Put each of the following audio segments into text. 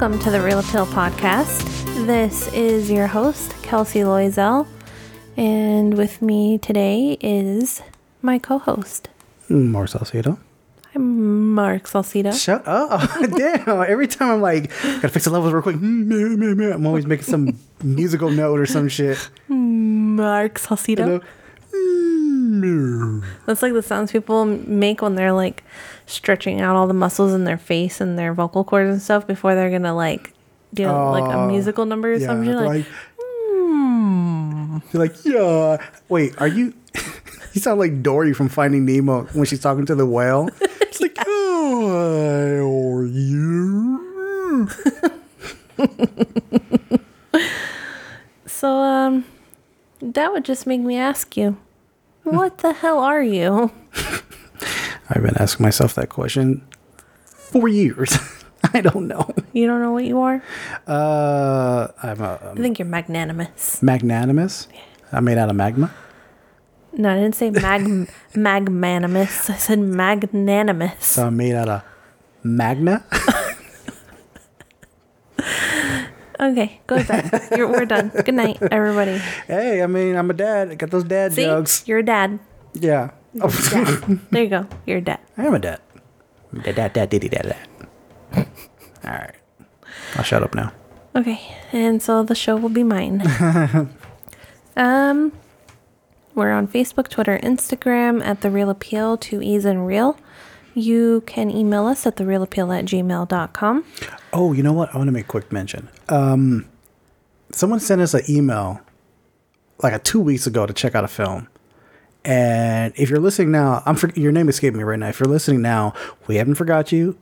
Welcome to the Reel Appeal Podcast. This is your host, Kelsey Loisel, and with me today is my co host, Mark Salcedo. I'm Mark Salcido. Shut up. Damn. Every time I'm like, gotta fix the levels real quick. Mm, mm, mm, I'm always making some musical note or some shit. Mark Salcido. Hello? That's like the sounds people make when they're like stretching out all the muscles in their face and their vocal cords and stuff before they're gonna like do like a Oh, musical number or Yeah. something. they're Like, Like, you're like, yeah. Wait, are you? you sound like Dory from Finding Nemo when she's talking to the whale. It's like, oh, are you? so um, that would just make me ask you, what the hell are you? I've been asking myself that question for years. I don't know. You don't know what you are? Uh, I'm a, I think you're magnanimous. magnanimous. I'm made out of magma. No, I didn't say mag magmanimous. I said magnanimous. So I'm made out of magna. Okay, go bed. You're, we're done. Good night, everybody. hey, I mean, I'm a dad. I got those dad See, jokes. you're a dad. Yeah. Oh, There you go. You're a dad. I am a dad. Dad, dad, dad, diddy, dad, dad. All right. I'll shut up now. Okay, and so the show will be mine. um, we're on Facebook, Twitter, Instagram at The Reel Appeal to Ease and Real. You can email us at thereelappeal at gmail.com. Oh, you know what? I want to make a quick mention. Um, someone sent us an email like a two weeks ago to check out a film. And if you're listening now, I'm for, your name escaped me right now. If you're listening now, we haven't forgot you.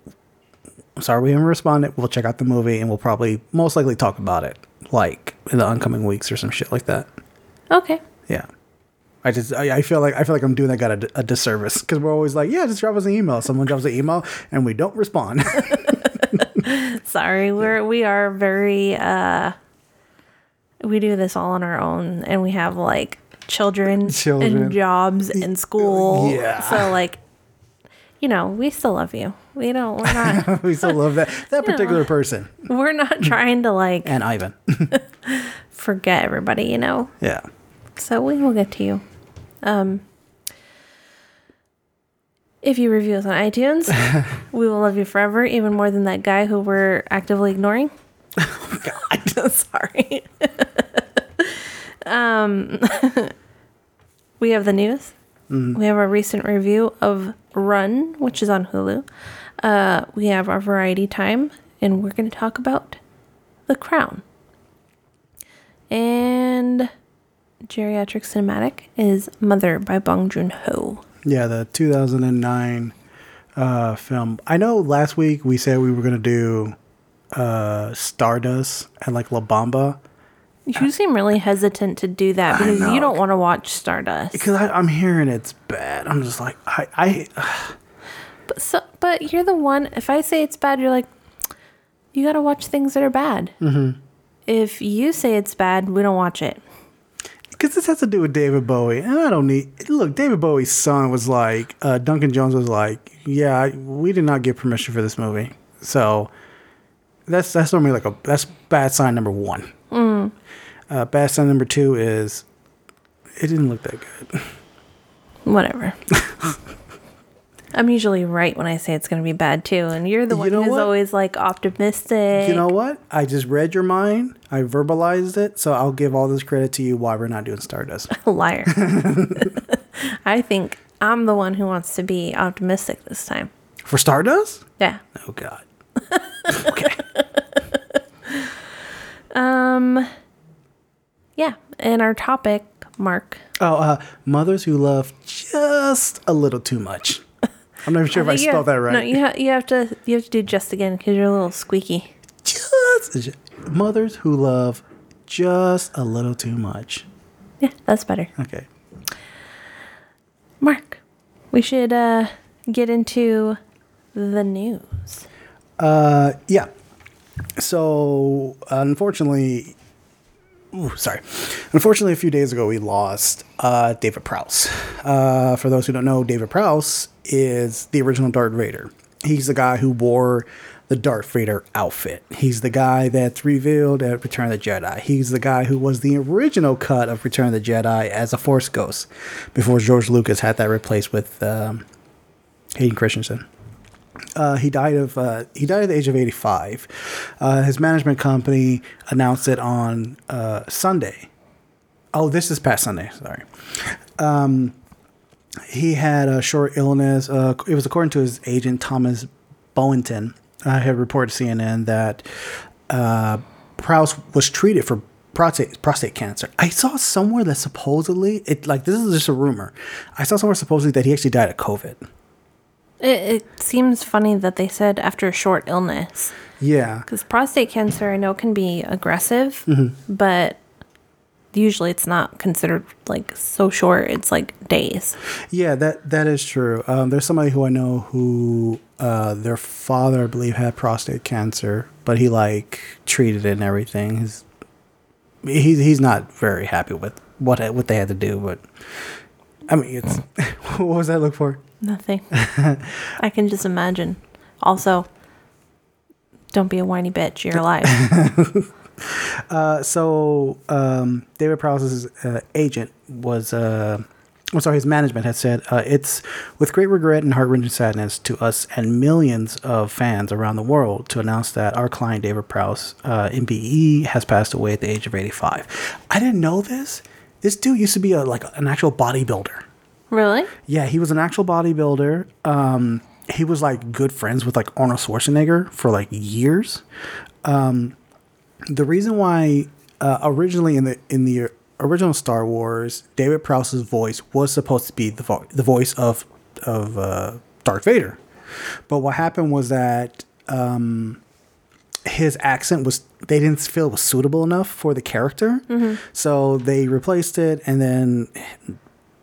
I'm sorry we haven't responded. We'll check out the movie and we'll probably most likely talk about it like in the oncoming weeks or some shit like that. Okay. Yeah. I just I, I feel like I feel like I'm doing that guy a, a disservice because we're always like, yeah, just drop us an email. Someone drops an email and we don't respond. Sorry, we're we are very uh we do this all on our own and we have like children, Children. and jobs and school. Yeah. So like you know, we still love you. We don't we're not we still love that that particular person we're not trying to like and Ivan. forget everybody, you know. yeah. So we will get to you. Um if you review us on iTunes, we will love you forever, even more than that guy who we're actively ignoring. Oh God. Sorry. Um, we have the news. We have a recent review of Run, which is on Hulu. Uh, we have our variety time, and we're going to talk about The Crown. And Geriatric Cinematic is Mother by Bong Joon Ho. Yeah, the 2009 uh, film. I know last week we said we were going to do uh, Stardust and like La Bamba You seem really hesitant to do that because you don't want to watch Stardust. because I'm hearing it's bad. I'm just like, I, I But, so, but you're the one. If I say it's bad, you're like, you got to watch things that are bad. Mm-hmm. If you say it's bad, we don't watch it. because this has to do with David Bowie, and I don't need. Look, David Bowie's son was like, uh, Duncan Jones was like, yeah, I- we did not get permission for this movie, so that's that's normally like a that's bad sign number one. Uh, bad sign number two is it didn't look that good. Whatever. I'm usually right when I say it's going to be bad too, and you're the You one who's what? always like optimistic. You know what? I just read your mind. I verbalized it, so I'll give all this credit to you. Why we're not doing Stardust? liar. I think I'm the one who wants to be optimistic this time. For Stardust? Yeah. Oh God. okay. Um. Yeah, and our topic, Mark. Oh, uh, mothers who love just a little too much. I'm not even sure if I spelled have- that right. No, you, ha- you have to you have to do just again because you're a little squeaky. just mothers who love just a little too much. Yeah, that's better. Okay. Mark, we should uh, get into the news. Uh, yeah. So unfortunately, ooh, sorry. Unfortunately, a few days ago we lost uh, David Prowse. Uh, for those who don't know, David Prowse is the original Darth Vader. He's the guy who wore the Darth Vader outfit. He's the guy that's revealed at Return of the Jedi. He's the guy who was the original cut of Return of the Jedi as a Force Ghost before George Lucas had that replaced with um, Hayden Christensen. Uh, he died of uh, he died at the age of 85. Uh, his management company announced it on uh, Sunday. Oh, this is past Sunday. Sorry. Um, he had a short illness. Uh, it was according to his agent Thomas Bowington. I had reported to CNN that uh, Prowse was treated for prostate prostate cancer. I saw somewhere that supposedly it like this is just a rumor. I saw somewhere supposedly that he actually died of COVID. It, it seems funny that they said after a short illness. Yeah. Because prostate cancer, I know, can be aggressive, Mm-hmm. but usually it's not considered like so short. It's like days. Yeah, that that is true. Um, there's somebody who I know who uh, their father, I believe, had prostate cancer, but he like treated it and everything. He's he's he's not very happy with what what they had to do, but I mean, it's what was that look for? Nothing. I can just imagine. Also, don't be a whiny bitch. You're alive. Uh, so um, David Prowse's uh, agent was, uh, I'm sorry, his management had said uh, it's with great regret and heart-wrenching sadness to us and millions of fans around the world to announce that our client David Prowse, uh, MBE, has passed away at the age of 85. I didn't know this. This dude used to be a like an actual bodybuilder. Really? Yeah, he was an actual bodybuilder. Um, he was like good friends with like Arnold Schwarzenegger for like years. Um, the reason why uh, originally in the in the original Star Wars, David Prowse's voice was supposed to be the vo- the voice of of uh, Darth Vader, but what happened was that um, his accent was they didn't feel it was suitable enough for the character, so they replaced it, and then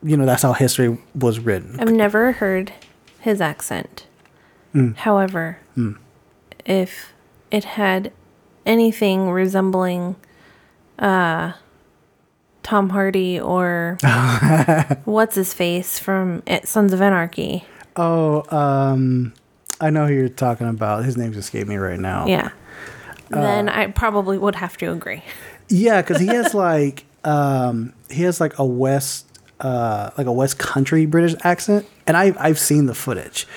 you know that's how history was written. I've never heard his accent. However, if it had anything resembling uh, Tom Hardy or what's his face from Sons of Anarchy, Oh, um, I know who you're talking about. His name's escaped me right now. yeah, then I probably would have to agree. Yeah, because he has like um he has like a west uh like a west country British accent, and I I've seen the footage.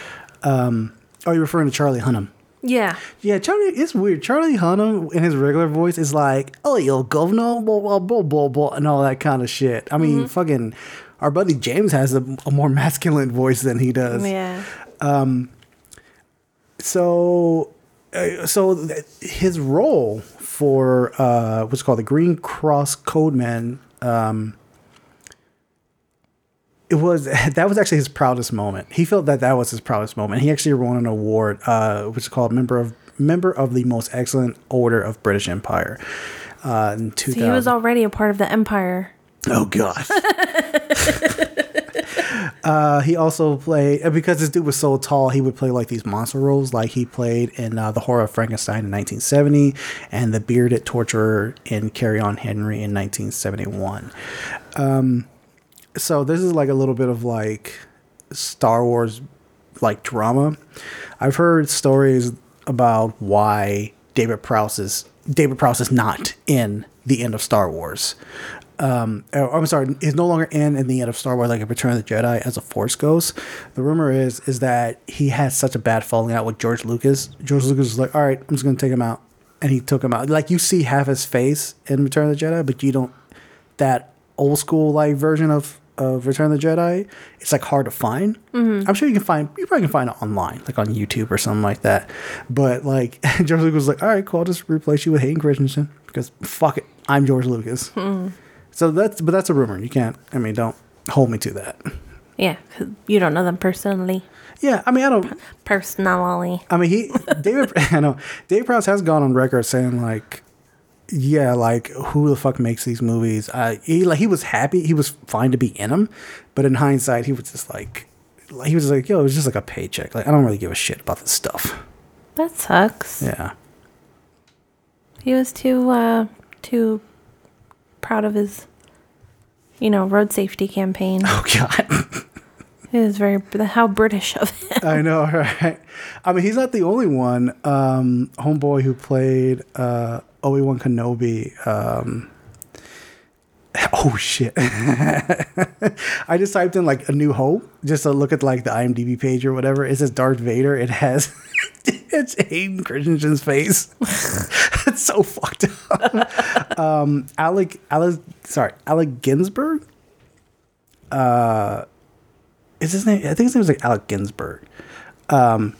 Um, are you referring to Charlie Hunnam? Yeah, Yeah, Charlie. It's weird. Charlie Hunnam in his regular voice is like, "Oh, yo, governor, blah blah blah blah blah," and all that kind of shit. I mean, fucking, our buddy James has a, a more masculine voice than he does. yeah. Um, so uh, so th- his role for uh, what's called the Green Cross Codeman, um, it was that was actually his proudest moment. He felt that that was his proudest moment. He actually won an award, uh, which is called member of member of the most excellent order of British Empire. Uh, in 2000. So he was already a part of the Empire. Oh God. uh, he also played uh, because this dude was so tall. He would play like these monster roles, like he played in uh, the Horror of Frankenstein in 1970, and the bearded torturer in Carry On Henry in 1971. Um, so this is like a little bit of like Star Wars like drama. I've heard stories about why David Prowse is David Prowse is not in the end of Star Wars. Um, I'm sorry, is no longer in in the end of Star Wars, like a Return of the Jedi, as a Force ghost. The rumor is is that he had such a bad falling out with George Lucas. George Lucas was like, "All right, I'm just gonna take him out," and he took him out. Like you see half his face in Return of the Jedi, but you don't that old school like version of of Return of the Jedi. It's like hard to find. Mm-hmm. I'm sure you can find you probably can find it online, like on YouTube or something like that. But like George Lucas was like, all right, cool, I'll just replace you with Hayden Christensen because fuck it, I'm George Lucas. Mm-hmm. So that's but that's a rumor. You can't. I mean, don't hold me to that. Yeah, 'cause you don't know them personally. Yeah, I mean, I don't. Personally. I mean, he David. I know Dave Prowse has gone on record saying like, yeah, like who the fuck makes these movies? Uh, he like he was happy. He was fine to be in them, but in hindsight, he was just like, he was like, yo, it was just like a paycheck. Like I don't really give a shit about this stuff. That sucks. Yeah. He was too uh too proud of his you know, road safety campaign. Oh god. It is very how British of him. I know, right? I mean, he's not the only one. Um, homeboy who played uh, Obi Wan Kenobi. Um, oh shit! I just typed in like a New Hope just to look at like the IMDb page or whatever. It says Darth Vader. It has it's Hayden Christensen's face. it's so fucked up. um, Alec, Alec, sorry, Alec Ginsberg. Uh, is his name? I think his name is like Alec Ginsberg. Um,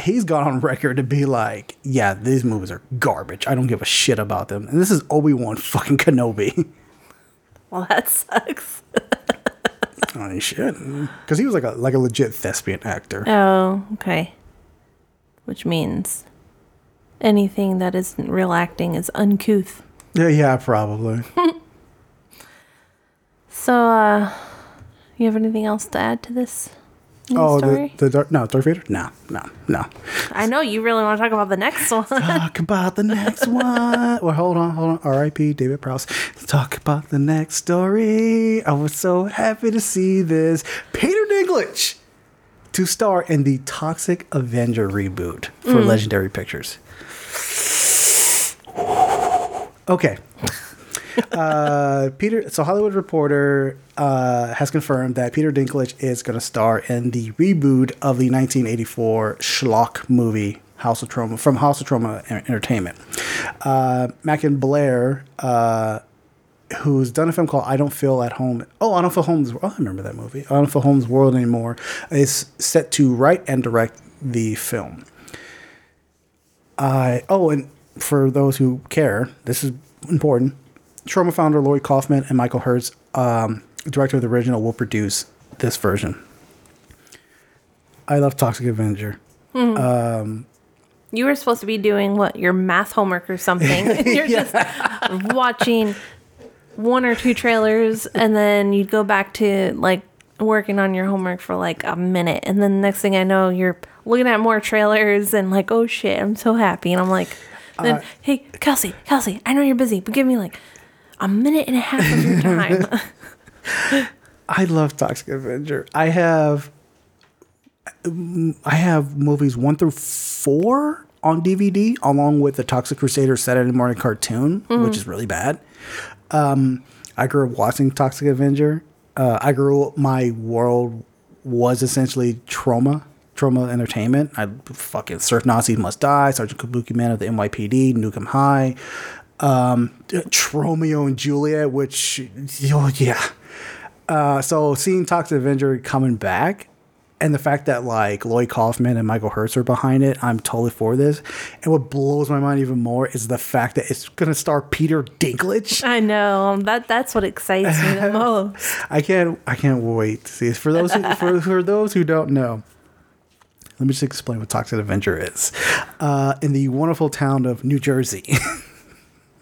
he's gone on record to be like, yeah, these movies are garbage. I don't give a shit about them. And this is Obi Wan fucking Kenobi. Well, that sucks. oh, should, because he was like a like a legit thespian actor. Oh, okay. Which means anything that isn't real acting is uncouth. Yeah, yeah, probably. so, uh, you have anything else to add to this? Oh, story? the, the Darth, no Darth Vader? No, no, no. I know you really want to talk about the next one. talk about the next one. Well, hold on, hold on. R.I.P. David Prowse. Let's talk about the next story. I was so happy to see this. Peter Dinklage to star in the Toxic Avenger reboot for mm. Legendary Pictures. Okay. Uh, Peter, so Hollywood Reporter uh, has confirmed that Peter Dinklage is going to star in the reboot of the 1984 schlock movie House of Troma from House of Troma Entertainment. Uh, Macon Blair, uh, who's done a film called I Don't Feel at Home. Oh, I Don't Feel Home's. Oh, I remember that movie. I Don't Feel Home's World anymore. Is set to write and direct the film. Uh, oh, and for those who care, this is important. Troma founder Lloyd Kaufman and Michael Herz, um, director of the original, will produce this version. I love Toxic Avenger. Mm-hmm. Um, you were supposed to be doing what your math homework or something. You're yeah. just watching one or two trailers, and then you'd go back to like working on your homework for like a minute, and then the next thing I know, you're looking at more trailers and like, oh shit, I'm so happy, and I'm like, then uh, hey Kelsey, Kelsey, I know you're busy, but give me like a minute and a half of your time. I love Toxic Avenger. I have I have movies one through four on DVD, along with the Toxic Crusader Saturday morning cartoon, mm-hmm. which is really bad. Um, I grew up watching Toxic Avenger. Uh, I grew up, my world was essentially Troma, Troma Entertainment. I fucking Surf Nazis Must Die, Sergeant Kabuki Man of the NYPD, Nuke 'Em High, um, Tromeo and Juliet, which, oh, yeah. Uh, so seeing Toxic Avenger coming back and the fact that like Lloyd Kaufman and Michael Herz are behind it, I'm totally for this. And what blows my mind even more is the fact that it's gonna star Peter Dinklage. I know that that's what excites me the most. I can't I can't wait to see it. For those who, for for those who don't know, let me just explain what Toxic Avenger is. Uh, in the wonderful town of New Jersey.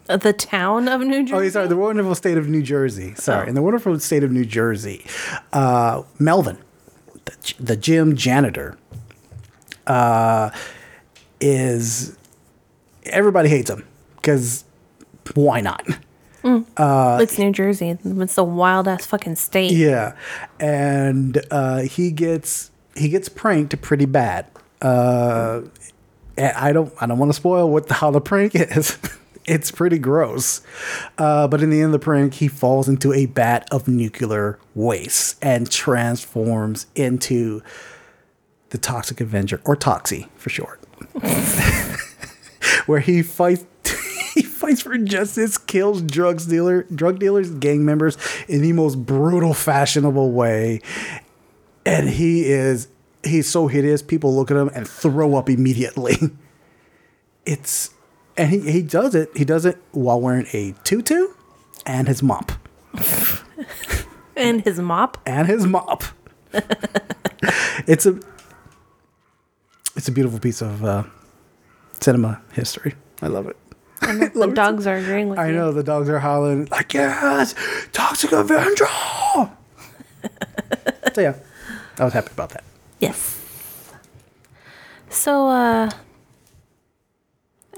The town of New Jersey. Oh, sorry, the wonderful state of New Jersey. Sorry, oh. in the wonderful state of New Jersey, uh, Melvin, the, the gym janitor, uh, is everybody hates him because why not? Mm. Uh, it's New Jersey. It's the wild ass fucking state. Yeah, and uh, he gets he gets pranked pretty bad. Uh, I don't I don't want to spoil what the, how the prank is. it's pretty gross. Uh, but in the end of the prank, he falls into a vat of nuclear waste and transforms into the Toxic Avenger, or Toxie for short, where he fights. he fights for justice, kills drugs dealer, drug dealers, gang members in the most brutal, fashionable way, and he is he's so hideous. People look at him and throw up immediately. It's and he, he does it. He does it while wearing a tutu and his mop. and his mop. And his mop. it's a it's a beautiful piece of uh, cinema history. I love it. And the, the dogs are agreeing with I you. know the dogs are howling like yes, Toxic Avenger. so yeah, I was happy about that. Yes. So uh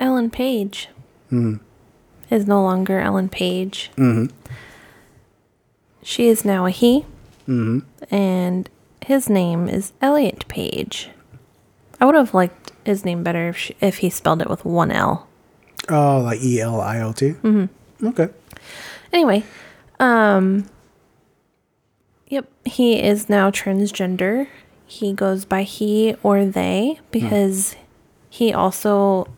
Ellen Page mm. is no longer Ellen Page. Mm-hmm. She is now a he, mm-hmm. and his name is Elliot Page. I would have liked his name better if, she, if he spelled it with one L. Oh, like E L I O T. Mm-hmm. Okay. Anyway, um, yep, he is now transgender. He goes by he or they because he also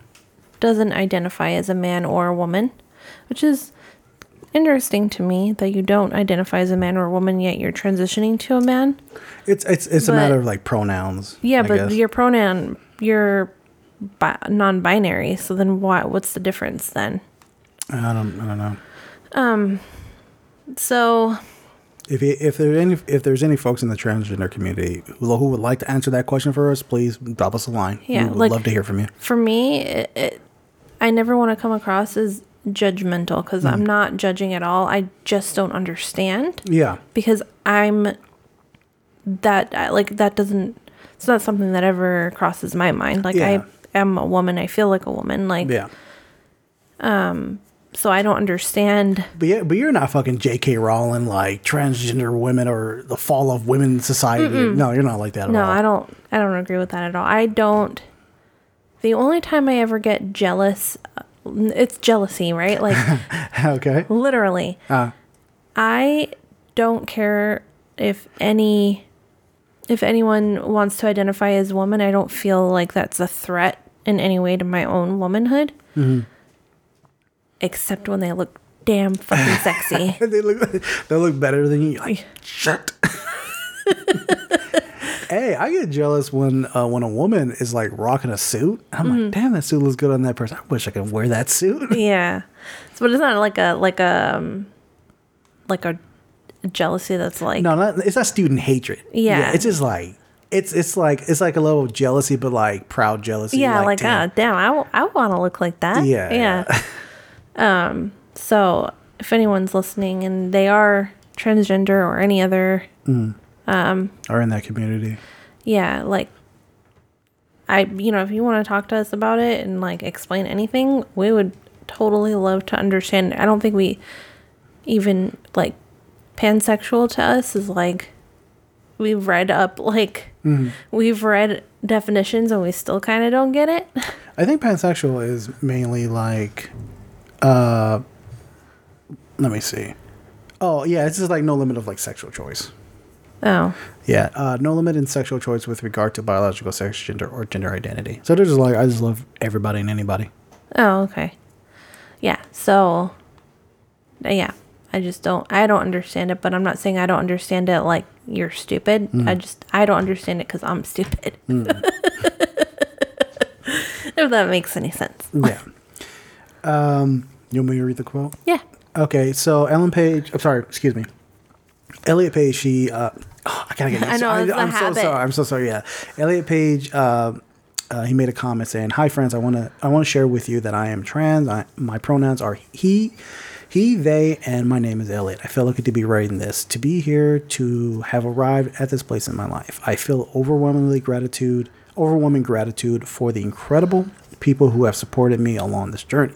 doesn't identify as a man or a woman, which is interesting to me that you don't identify as a man or a woman yet you're transitioning to a man. It's it's it's a matter of like pronouns. Yeah, I but guess. your pronoun you're bi- non-binary, so then why what's the difference then? I don't I don't know. Um So, If you, if there any if there's any folks in the transgender community who, who would like to answer that question for us, please drop us a line. Yeah, we would like- love to hear from you. for me, it, it, I never want to come across as judgmental because Mm. I'm not judging at all. I just don't understand Yeah, because I'm that like that doesn't. It's not something that ever crosses my mind. Like Yeah. I am a woman. I feel like a woman. Like yeah. Um, so, I don't understand. But yeah, but you're not fucking J.K. Rowling like transgender women or the fall of women society. No, you're not like that at all. No, all. I don't. I don't agree with that at all. I don't. The only time I ever get jealous, it's jealousy, right? Like okay. literally. Uh, I don't care if any if anyone wants to identify as woman. I don't feel like that's a threat in any way to my own womanhood. Except when they look damn fucking sexy. they look they look better than you. Like shit. Hey, I get jealous when uh, when a woman is like rocking a suit. I'm Mm-hmm. like, damn, that suit looks good on that person. I wish I could wear that suit. yeah. So, but it's not like a like a um, like a jealousy that's like No, not, it's not student hatred. Yeah. it's just like it's it's like it's like a level of jealousy, but like proud jealousy. yeah, like, damn. ah, damn, I, I want to look like that. Yeah, yeah. um, so if anyone's listening and they are transgender or any other, are in that community. yeah, like I, you know, if you want to talk to us about it and like explain anything, we would totally love to understand. I don't think we even like pansexual to us is like we've read up like we've read definitions and we still kind of don't get it. I think pansexual is mainly like, uh, let me see. Oh yeah, it's just like no limit of like sexual choice. Oh. Yeah, uh, no limit in sexual choice with regard to biological sex, gender, or gender identity. So they're just like, I just love everybody and anybody. Oh, okay. Yeah. So, yeah, I just don't. I don't understand it, but I'm not saying I don't understand it like you're stupid. I just I don't understand it because I'm stupid. if that makes any sense. Yeah. um, you want me to read the quote? Yeah. Okay, so Ellen Page, I'm sorry, excuse me. Elliot Page, she, uh, oh, I gotta get I know, it's a I'm so habit. sorry. I'm so sorry. Yeah. Elliot Page, uh, uh, he made a comment saying, "Hi friends, I want to I want to share with you that I am trans. I, my pronouns are he, he, they, and my name is Elliot. I feel lucky to be writing this, to be here, to have arrived at this place in my life. I feel overwhelmingly gratitude, overwhelming gratitude for the incredible people who have supported me along this journey.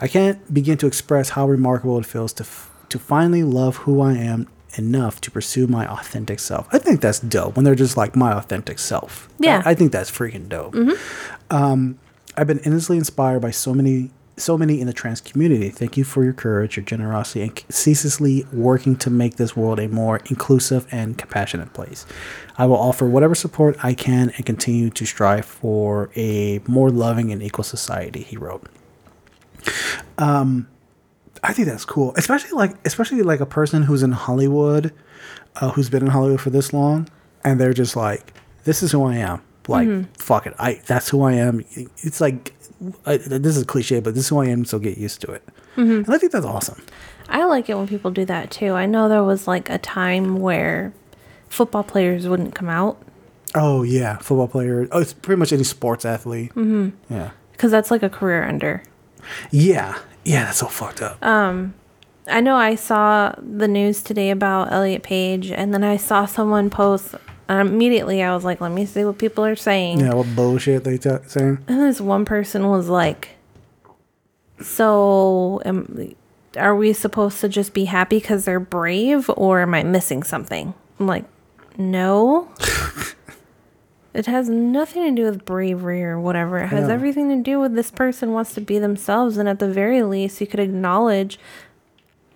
I can't begin to express how remarkable it feels to f- to finally love who I am enough to pursue my authentic self. I think that's dope when they're just like my authentic self. Yeah. I, I think that's freaking dope. Um, I've been endlessly inspired by so many so many in the trans community. Thank you for your courage, your generosity, and ceaselessly working to make this world a more inclusive and compassionate place. I will offer whatever support I can and continue to strive for a more loving and equal society, he wrote. I think that's cool, especially like especially like a person who's in Hollywood, uh, who's been in Hollywood for this long, and they're just like, "This is who I am." Like, fuck it, I that's who I am. It's like I, this is cliche, but this is who I am. So get used to it. And I think that's awesome. I like it when people do that too. I know there was like a time where football players wouldn't come out Oh yeah, football player. Oh, it's pretty much any sports athlete. Mm-hmm. Yeah, because that's like a career ender. yeah, yeah. That's so fucked up. Um, I know I saw the news today about Elliot Page, and then I saw someone post. And immediately, I was like, "Let me see what people are saying." yeah, what bullshit they t- saying? And this one person was like, "So, am, are we supposed to just be happy because they're brave, or am I missing something?" I'm like, No. it has nothing to do with bravery or whatever. It has everything to do with this person wants to be themselves, and at the very least, you could acknowledge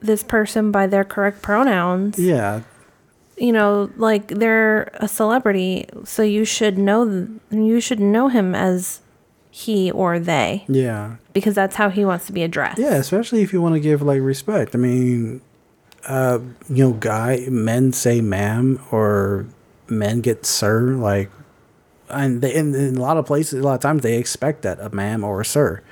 this person by their correct pronouns. Yeah. You know, like they're a celebrity, so you should know you should know him as he or they Yeah. because that's how he wants to be addressed. Yeah, especially if you want to give like respect. I mean, uh, you know, guy men say ma'am or men get sir. Like, and they, in, in a lot of places, a lot of times they expect that a ma'am or a sir.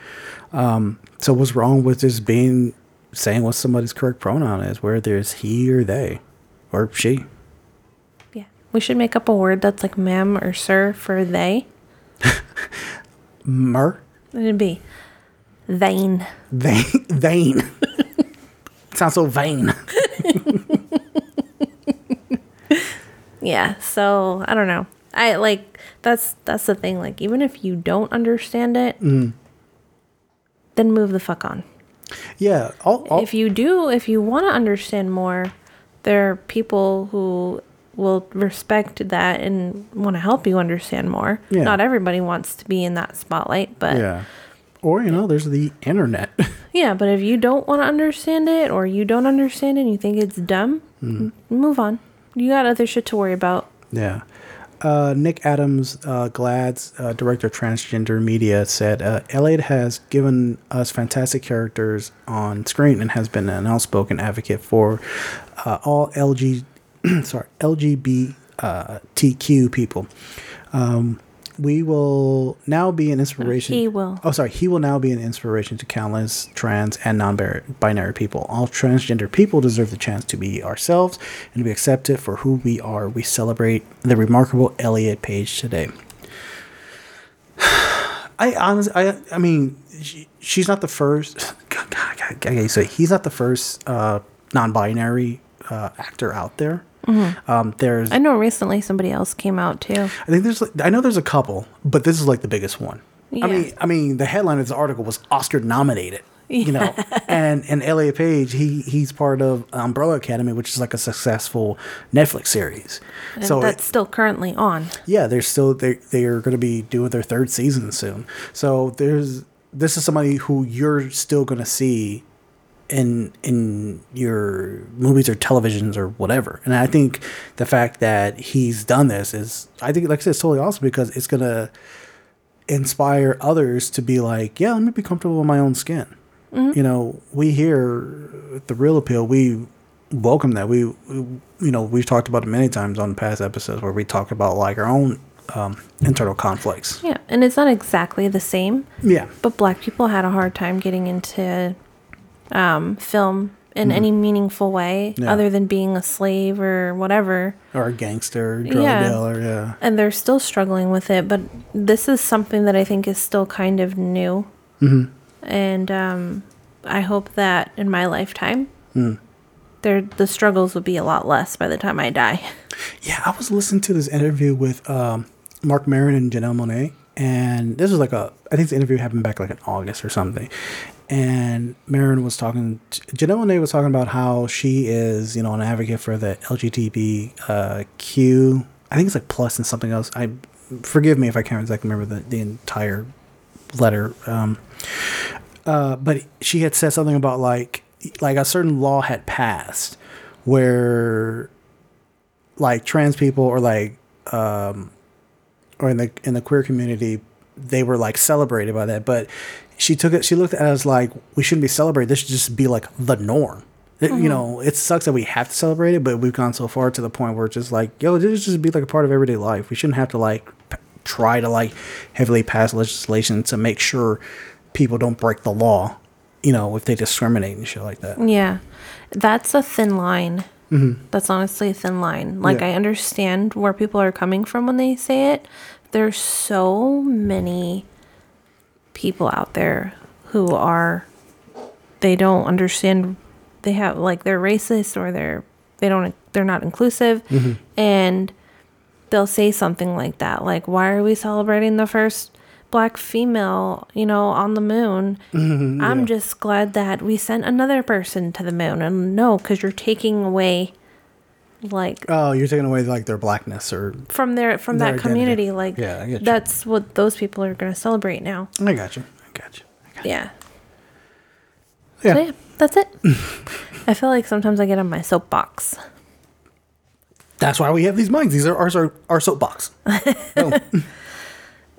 Um, so what's wrong with just being saying what somebody's correct pronoun is, whether it's he or they or she? Yeah. We should make up a word that's like ma'am or sir for they. Mer, It'd be vain. vain, vain. Sounds so vain. Yeah. So I don't know. I like that's that's the thing. Like even if you don't understand it, Mm-hmm. then move the fuck on. Yeah. All, all, If you do, if you want to understand more, there are people who will respect that and want to help you understand more. Yeah. Not everybody wants to be in that spotlight, but yeah. Or you know, there's the internet. Yeah, but if you don't want to understand it or you don't understand it and you think it's dumb, Mm. m- move on. You got other shit to worry about. Yeah. Uh, Nick Adams, uh, GLAAD's uh, director of transgender media, said uh, Elliot has given us fantastic characters on screen and has been an outspoken advocate for uh, all LG, sorry, LGBTQ people. Um, we will now be an inspiration. he will. Oh, sorry. He will now be an inspiration to countless trans and non-binary people. All transgender people deserve the chance to be ourselves and to be accepted for who we are. We celebrate the remarkable Elliot Page today. I honestly, I, I mean, she, she's not the first. God, God, God, God, so he's not the first uh, non-binary uh, actor out there. Um, there's I know recently somebody else came out too. I think there's like, I know there's a couple, but this is like the biggest one. Yeah. I mean, I mean, the headline of this article was Oscar nominated. Yeah. You know, and and Elliot Page, he he's part of Umbrella Academy, which is like a successful Netflix series. And so that's still currently on. yeah, they're still they they are going to be doing their third season soon. So there's this is somebody who you're still going to see in in your movies or televisions or whatever. And I think the fact that he's done this is I think like I said it's totally awesome because it's going to inspire others to be like, yeah, let me be comfortable in my own skin. You know, we here at the reel appeal, we welcome that. We, we you know, we've talked about it many times on past episodes where we talk about like our own um, internal conflicts. Yeah, and it's not exactly the same, Yeah. but black people had a hard time getting into um, film in any meaningful way Mm-hmm. Yeah. other than being a slave or whatever. Or a gangster, drug Yeah. dealer, yeah. And they're still struggling with it, but this is something that I think is still kind of new. Mm-hmm. And um, I hope that in my lifetime, Mm. there the struggles will be a lot less by the time I die. Yeah, I was listening to this interview with um, Marc Maron and Janelle Monáe, and this was like a I think the interview happened back like in August or something. And Maron was talking, Janelle Monáe was talking about how she is, you know, an advocate for the LGBTQ. Uh, I think it's like plus and something else. I forgive me if I can't exactly remember the, the entire letter. Um, uh, but she had said something about like like a certain law had passed where like trans people or like um or in the in the queer community they were like celebrated by that but she took it she looked at it as like we shouldn't be celebrating. this should just be like the norm It- you mm-hmm. know it sucks that we have to celebrate it but we've gone so far to the point where it's just like yo this should just be like a part of everyday life we shouldn't have to like p- try to like heavily pass legislation to make sure people don't break the law you know if they discriminate and shit like that Yeah, that's a thin line. Mm-hmm. That's honestly a thin line. Like, Yeah. I understand where people are coming from when they say it. There's so many people out there who are, they don't understand, they have, like, they're racist or they're, they don't, they're not inclusive. Mm-hmm. And they'll say something like that. Like, why are we celebrating the first black female, you know, on the moon? Mm-hmm. I'm just glad that we sent another person to the moon. And no, because you're taking away like Oh, you're taking away like their blackness, or from their from Their that community. Like Yeah, I get you. that's what those people are going to celebrate now. I got you. I got you. I got you. Yeah. Yeah. So yeah, that's it. I feel like sometimes I get on my soapbox. That's why we have these mics. These are our our, our soapbox. Boom.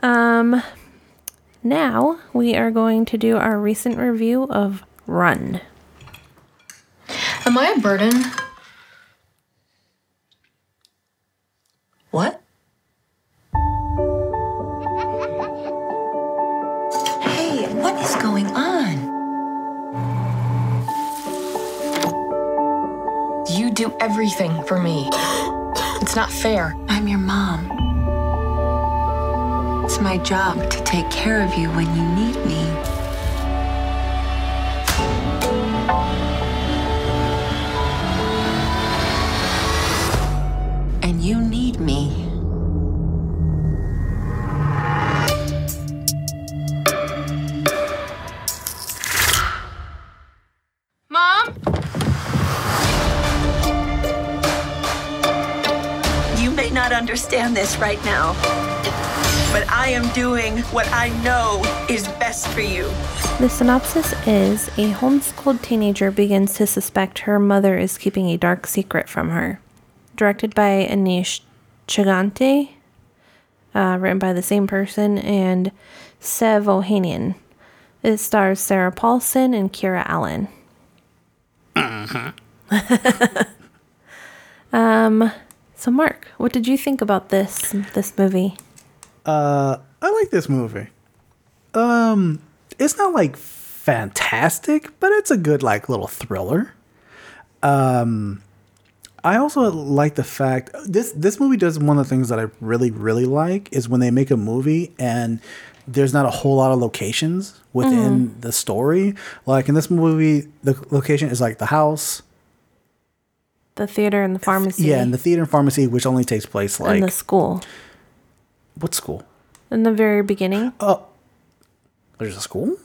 Um, now we are going to do our recent review of Run. Am I a burden? What? Hey, what is going on? You do everything for me. It's not fair. I'm your mom. It's my job to take care of you when you need me. This right now, but I am doing what I know is best for you. The synopsis is a homeschooled teenager begins to suspect her mother is keeping a dark secret from her. Directed by Aneesh Chaganty, uh, written by the same person, and Sev Ohanian. It stars Sarah Paulson and Kiera Allen. um, so Mark, what did you think about this this movie? Uh, I like this movie. Um, it's not like fantastic, but it's a good like little thriller. Um, I also like the fact this this movie does one of the things that I really really like is when they make a movie and there's not a whole lot of locations within the story. Like in this movie, the location is like the house, The theater and the pharmacy. yeah, and the theater and pharmacy, which only takes place like in the school. what school? In the very beginning, Oh, There's a school.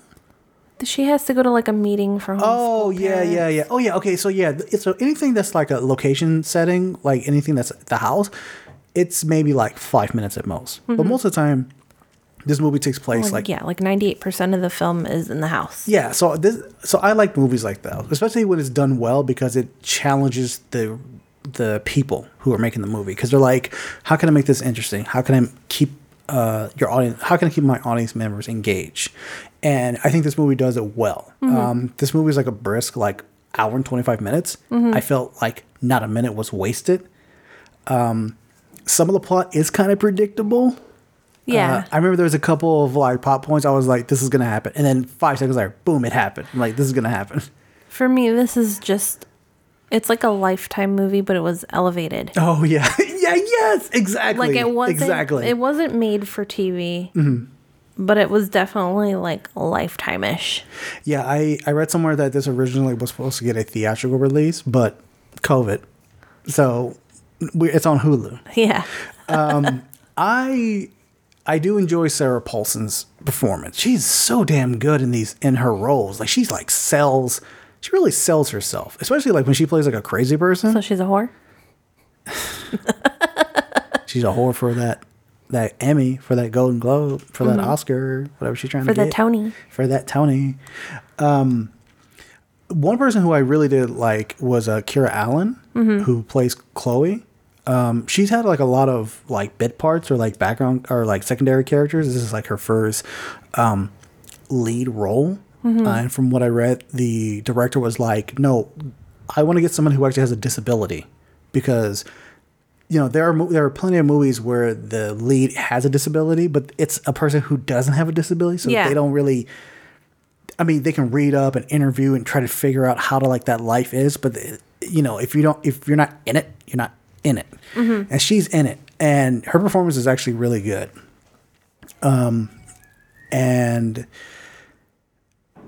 she has to go to like a meeting for Oh yeah, parents. yeah, yeah. Oh yeah. Okay, so yeah, so anything that's like a location setting, like anything that's the house, it's maybe like five minutes at most. But mm-hmm. most of the time, this movie takes place Like, like yeah, like ninety eight percent of the film is in the house. yeah. So this, so I like movies like that, especially when it's done well because it challenges the the people who are making the movie because they're like, how can I make this interesting? How can I keep uh, your audience? How can I keep my audience members engaged? And I think this movie does it well. Um, this movie is like a brisk like hour and twenty five minutes. I felt like not a minute was wasted. Um, some of the plot is kind of predictable. Yeah. Uh, I remember there was a couple of like pop points. I was like, "This is gonna happen," and then five seconds later, boom, it happened. I'm like, "This is gonna happen." For me, this is just it's like a lifetime movie, but it was elevated. Oh yeah, yeah, yes, exactly. Like it wasn't exactly. Mm-hmm. it wasn't made for TV. But it was definitely like lifetime ish. yeah, I I read somewhere that this originally was supposed to get a theatrical release, but COVID, so we, it's on Hulu. Yeah. I I do enjoy Sarah Paulson's performance. She's so damn good in these in her roles. Like she's like sells. She really sells herself, especially like when she plays like a crazy person. So she's a whore? She's a whore for that that Emmy, for that Golden Globe, for that Oscar, whatever she's trying Mm-hmm. For to the get. Tony. For that Tony. Um, one person who I really did like was uh, Kiera Allen, Mm-hmm. who plays Chloe. Um, she's had like a lot of like bit parts or like background or like secondary characters. This is like her first um, lead role. Mm-hmm. Uh, and from what I read, the director was like, "No, I want to get someone who actually has a disability because you know there are mo- there are plenty of movies where the lead has a disability, but it's a person who doesn't have a disability, so Yeah. they don't really. I mean, they can read up and interview and try to figure out how to like that life is, but uh, you know, if you don't, if you're not in it, you're not in it, and she's in it, and her performance is actually really good. Um, and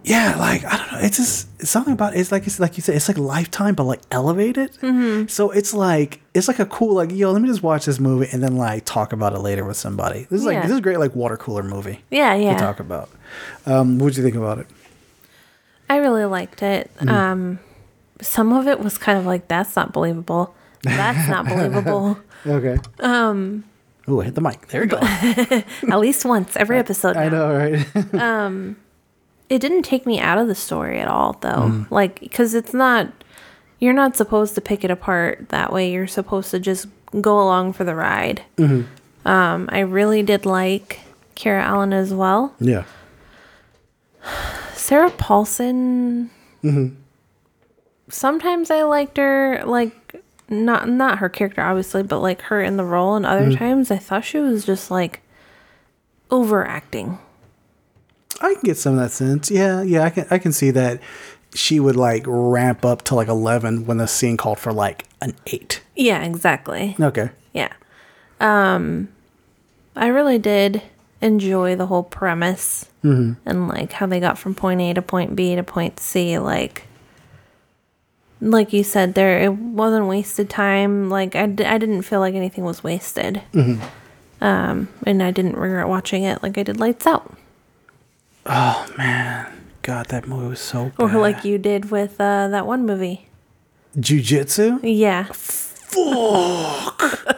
yeah, like I don't know, it's just it's something about it's like it's like you said, it's like Lifetime, but like elevated. So it's like it's like a cool like yo, let me just watch this movie and then like talk about it later with somebody. This is like Yeah. this is a great like water cooler movie Yeah, yeah. to talk about. Um, what would you think about it? I really liked it. Mm-hmm. Um, some of it was kind of like that's not believable. That's not believable. Okay. Um. Ooh, I hit the mic. There you go. At least once every episode. I now. know, right? It didn't take me out of the story at all, though. Like, because it's not. You're not supposed to pick it apart that way. You're supposed to just go along for the ride. Um, I really did like Kiera Allen as well. yeah. Sarah Paulson. Sometimes I liked her, like not not her character obviously, but like her in the role. And other times I thought she was just like overacting. I can get some of that sense. Yeah, yeah, I can I can see that she would like ramp up to like eleven when the scene called for like an eight. Yeah, exactly. Okay. Yeah. Um, I really did enjoy the whole premise and like how they got from point A to point B to point C. Like, like you said, there it wasn't wasted time. Like I, d- I didn't feel like anything was wasted. Um, and I didn't regret watching it like I did Lights Out, oh man God, that movie was so or like you did with uh, that one movie. Jiu Jitsu. Yeah, fuck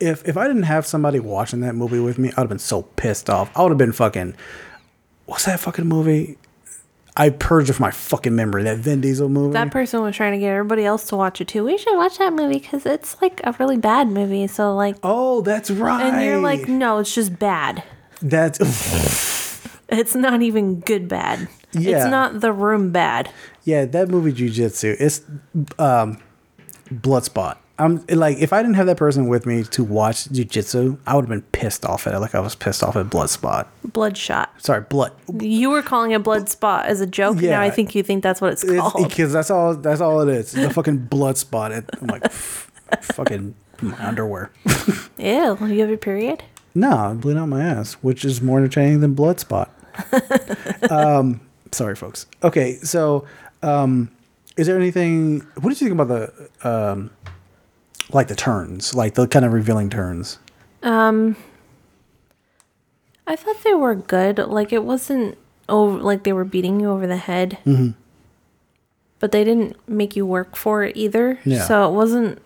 If if I didn't have somebody watching that movie with me, I'd have been so pissed off. I would have been fucking. What's that fucking movie? I purged it from my fucking memory. That Vin Diesel movie. that person was trying to get everybody else to watch it too. We should watch that movie because it's like a really bad movie. So like. oh, that's right. And you're like, no, it's just bad. that's It's not even good bad. Yeah. It's not the room bad. yeah. That movie Jiu Jitsu. It's um, Bloodspot. I'm like, if I didn't have that person with me to watch Jiu Jitsu, I would have been pissed off at it. Like I was pissed off at Bloodspot. Bloodshot. Sorry, blood. You were calling it blood spot as a joke. Yeah. Now I think you think that's what it's called. because that's all. That's all it is. The fucking blood spot. I'm like, fucking my underwear. Ew. You have your period? No, I'm bleeding out my ass, which is more entertaining than blood spot. um, sorry, folks. Okay, so um, is there anything? What did you think about the um, like the turns, like the kind of revealing turns? Um, I thought they were good. Like it wasn't over like they were beating you over the head. Mm-hmm. But they didn't make you work for it either. Yeah. So it wasn't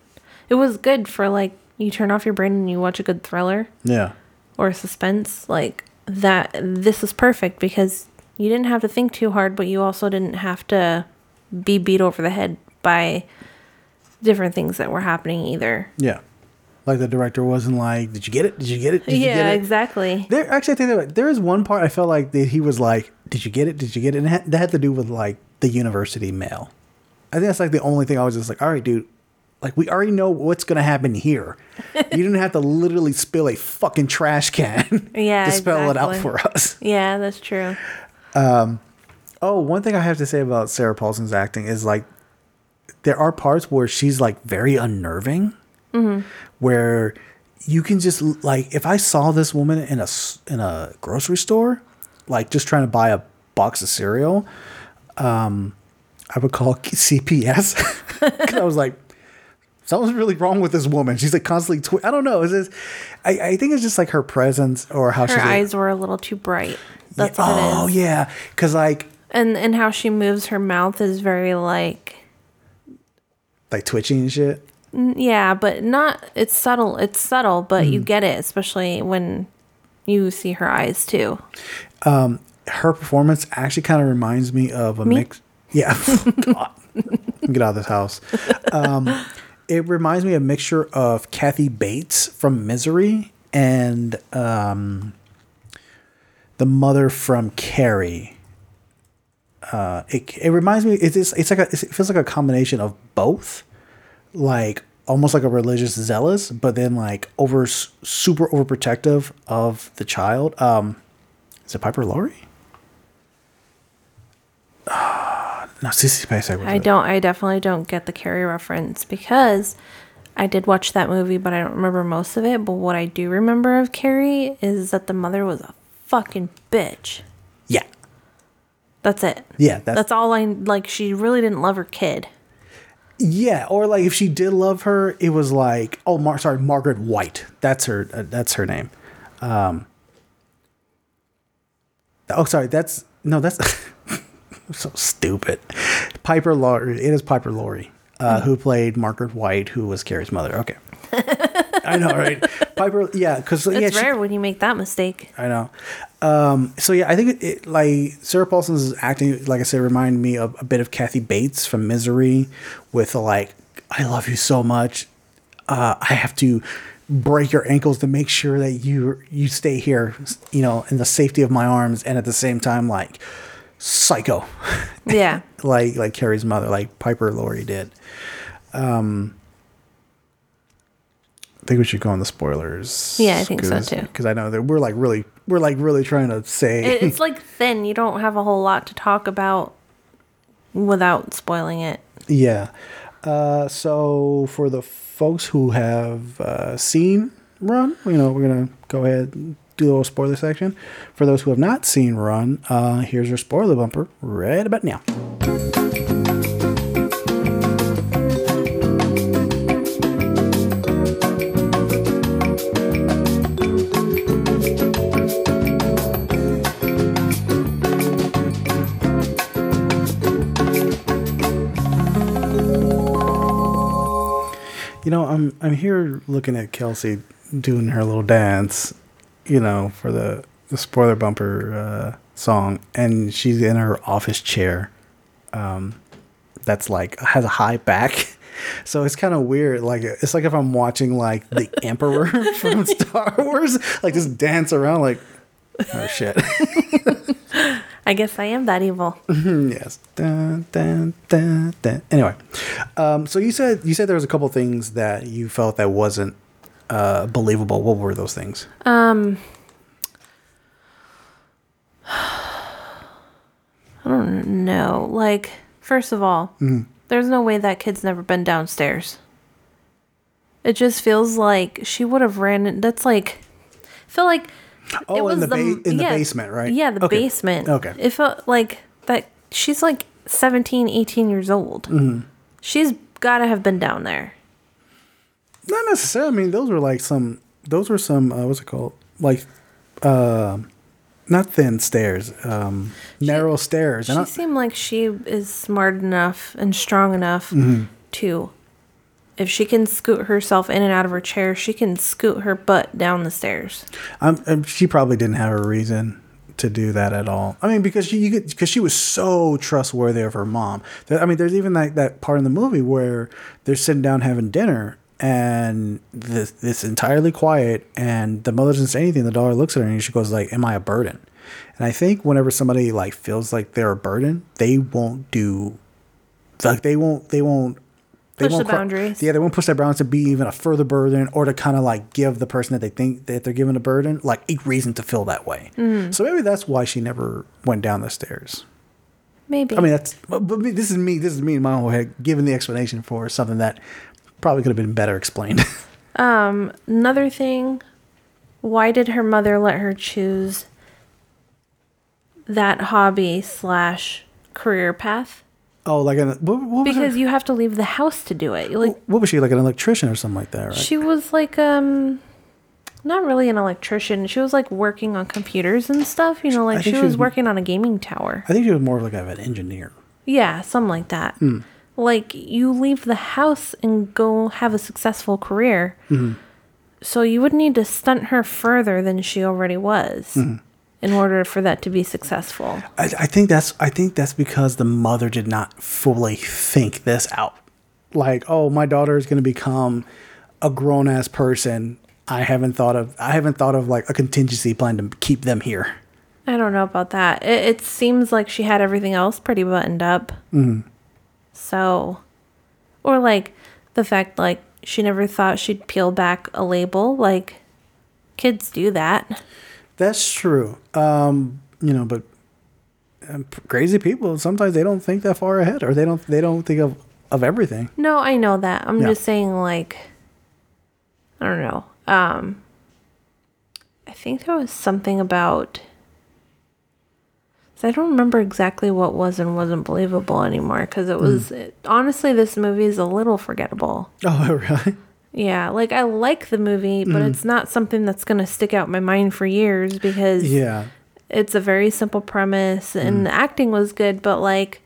it was good for like you turn off your brain and you watch a good thriller Yeah, or suspense. Like that this is perfect because you didn't have to think too hard, but you also didn't have to be beat over the head by different things that were happening either. yeah. Like the director wasn't like, "Did you get it? Did you get it? Did you yeah, get it?" exactly. There actually, I think that there is one part I felt like that he was like, "Did you get it? Did you get it?" And it had, that had to do with like the university mail. I think that's like the only thing I was just like, "All right, dude, like we already know what's gonna happen here. you didn't have to literally spill a fucking trash can Yeah, to spell it out for us." Yeah, that's true. Um, oh, one thing I have to say about Sarah Paulson's acting is like there are parts where she's like very unnerving, where you can just like if I saw this woman in a in a grocery store, like just trying to buy a box of cereal, um, I would call CPS 'Cause I was like. Something's really wrong with this woman. She's like constantly. Twi- I don't know. Is this? I, I think it's just like her presence or how Her she's. like- eyes were a little too bright. That's what oh it is. yeah, because like And and how she moves her mouth is very like like twitching and shit. yeah, but not it's subtle. It's subtle, but Mm. you get it, especially when you see her eyes too. her performance actually kind of reminds me of a Me? mix. Yeah, get out of this house. Um, it reminds me of a mixture of Kathy Bates from Misery and um, the mother from Carrie. Uh, it it reminds me. It's it's, it's like a, it feels like a combination of both, like almost like a religious zealous, but then like over super overprotective of the child. Um, is it Piper Laurie? No, Sissy Spacek I don't. I definitely don't get the Carrie reference because I did watch that movie, but I don't remember most of it. But what I do remember of Carrie is that the mother was a fucking bitch. That's it. yeah, that's, That's all I like. She really didn't love her kid. yeah. Or like if she did love her, it was like oh, Mar- sorry, Margaret White. That's her. Uh, that's her name. Um. Oh, sorry. That's no. That's so stupid. Piper Laurie. It is Piper Laurie, uh, who played Margaret White, who was Carrie's mother. Okay. I know, right? Piper, yeah, because yeah, It's she- rare when you make that mistake. I know. Um, so yeah, I think it, it like Sarah Paulson's acting, like I said, reminded me of a bit of Kathy Bates from Misery, with the like, "I love you so much, uh, I have to break your ankles to make sure that you you stay here, you know, in the safety of my arms, and at the same time, like, psycho, Yeah. like like Carrie's mother, like Piper Laurie did. Um, think we should go on the spoilers. Yeah, I think so, too. Because I know that we're like really, we're like really trying to say. It's like thin. You don't have a whole lot to talk about without spoiling it. yeah. Uh, so for the folks who have uh, seen Run, you know, we're gonna go ahead and do a little spoiler section. For those who have not seen Run, uh, here's your spoiler bumper right about now. You know, I'm I'm here looking at Kelsey doing her little dance, you know, for the the spoiler bumper uh, song, and she's in her office chair. Um, that's like has a high back, so it's kind of weird. Like it's like if I'm watching like the Emperor from Star Wars, like just dance around like, oh shit. I guess I am that evil. yes. Dun, dun, dun. Anyway, um, so you said you said there was a couple things that you felt that wasn't uh, believable. What were those things? Um, I don't know. Like, first of all, there's no way that kid's never been downstairs. It just feels like she would have ran. That's like, I feel like Oh, in the, ba- in the basement, right? Yeah, the Okay. basement. Okay. It felt like that. She's like 17, 18 years old. Mm-hmm. She's got to have been down there. Not necessarily. I mean, those were like some. Those were some. Uh, what's it called? Like, uh, not thin stairs. Um, narrow stairs. She I, seemed like she is smart enough and strong enough Mm-hmm. to, if she can scoot herself in and out of her chair, she can scoot her butt down the stairs. Um, she probably didn't have a reason to do that at all. I mean, because she because she was so trustworthy of her mom. There- I mean, there's even like that part in the movie where they're sitting down having dinner and this this entirely quiet, and the mother doesn't say anything. The daughter looks at her and she goes like, "Am I a burden?" And I think whenever somebody like feels like they're a burden, they won't do like they won't they won't they Push the won't cro- boundaries. Yeah, they won't push their boundaries to be even a further burden or to kind of like give the person that they think that they're giving a burden like a reason to feel that way. Mm-hmm. So maybe that's why she never went down the stairs. Maybe. I mean, that's but, but this is me. This is me in my own head giving the explanation for something that probably could have been better explained. um, Another thing, why did her mother let her choose that hobby slash career path? Oh, like an what, what Because her, you have to leave the house to do it. Like what was she like an electrician or something like that? Right? she was like um not really an electrician. She was like working on computers and stuff, you know, like I she was, was- working on a gaming tower. I think she was more of like of an engineer. Yeah, something like that. Hmm. Like you leave the house and go have a successful career. Mm-hmm. So you would need to stunt her further than she already was Mm-hmm. In order for that to be successful. I, I think that's I think that's because the mother did not fully think this out. Like, oh, my daughter is going to become a grown ass person. I haven't thought of I haven't thought of like a contingency plan to keep them here. I don't know about that. It, it seems like she had everything else pretty buttoned up. Mm-hmm. So, or like the fact like she never thought she'd peel back a label. Like kids do that. That's true. Um, you know, but um, crazy people sometimes they don't think that far ahead, or they don't they don't think of of everything. No, I know that. I'm Yeah. just saying like I don't know. Um I think there was something about I don't remember exactly what was and wasn't believable anymore because it was it, honestly this movie is a little forgettable. Oh, really? Yeah, like I like the movie, but Mm-hmm. it's not something that's going to stick out in my mind for years because Yeah. it's a very simple premise Mm. and the acting was good, but like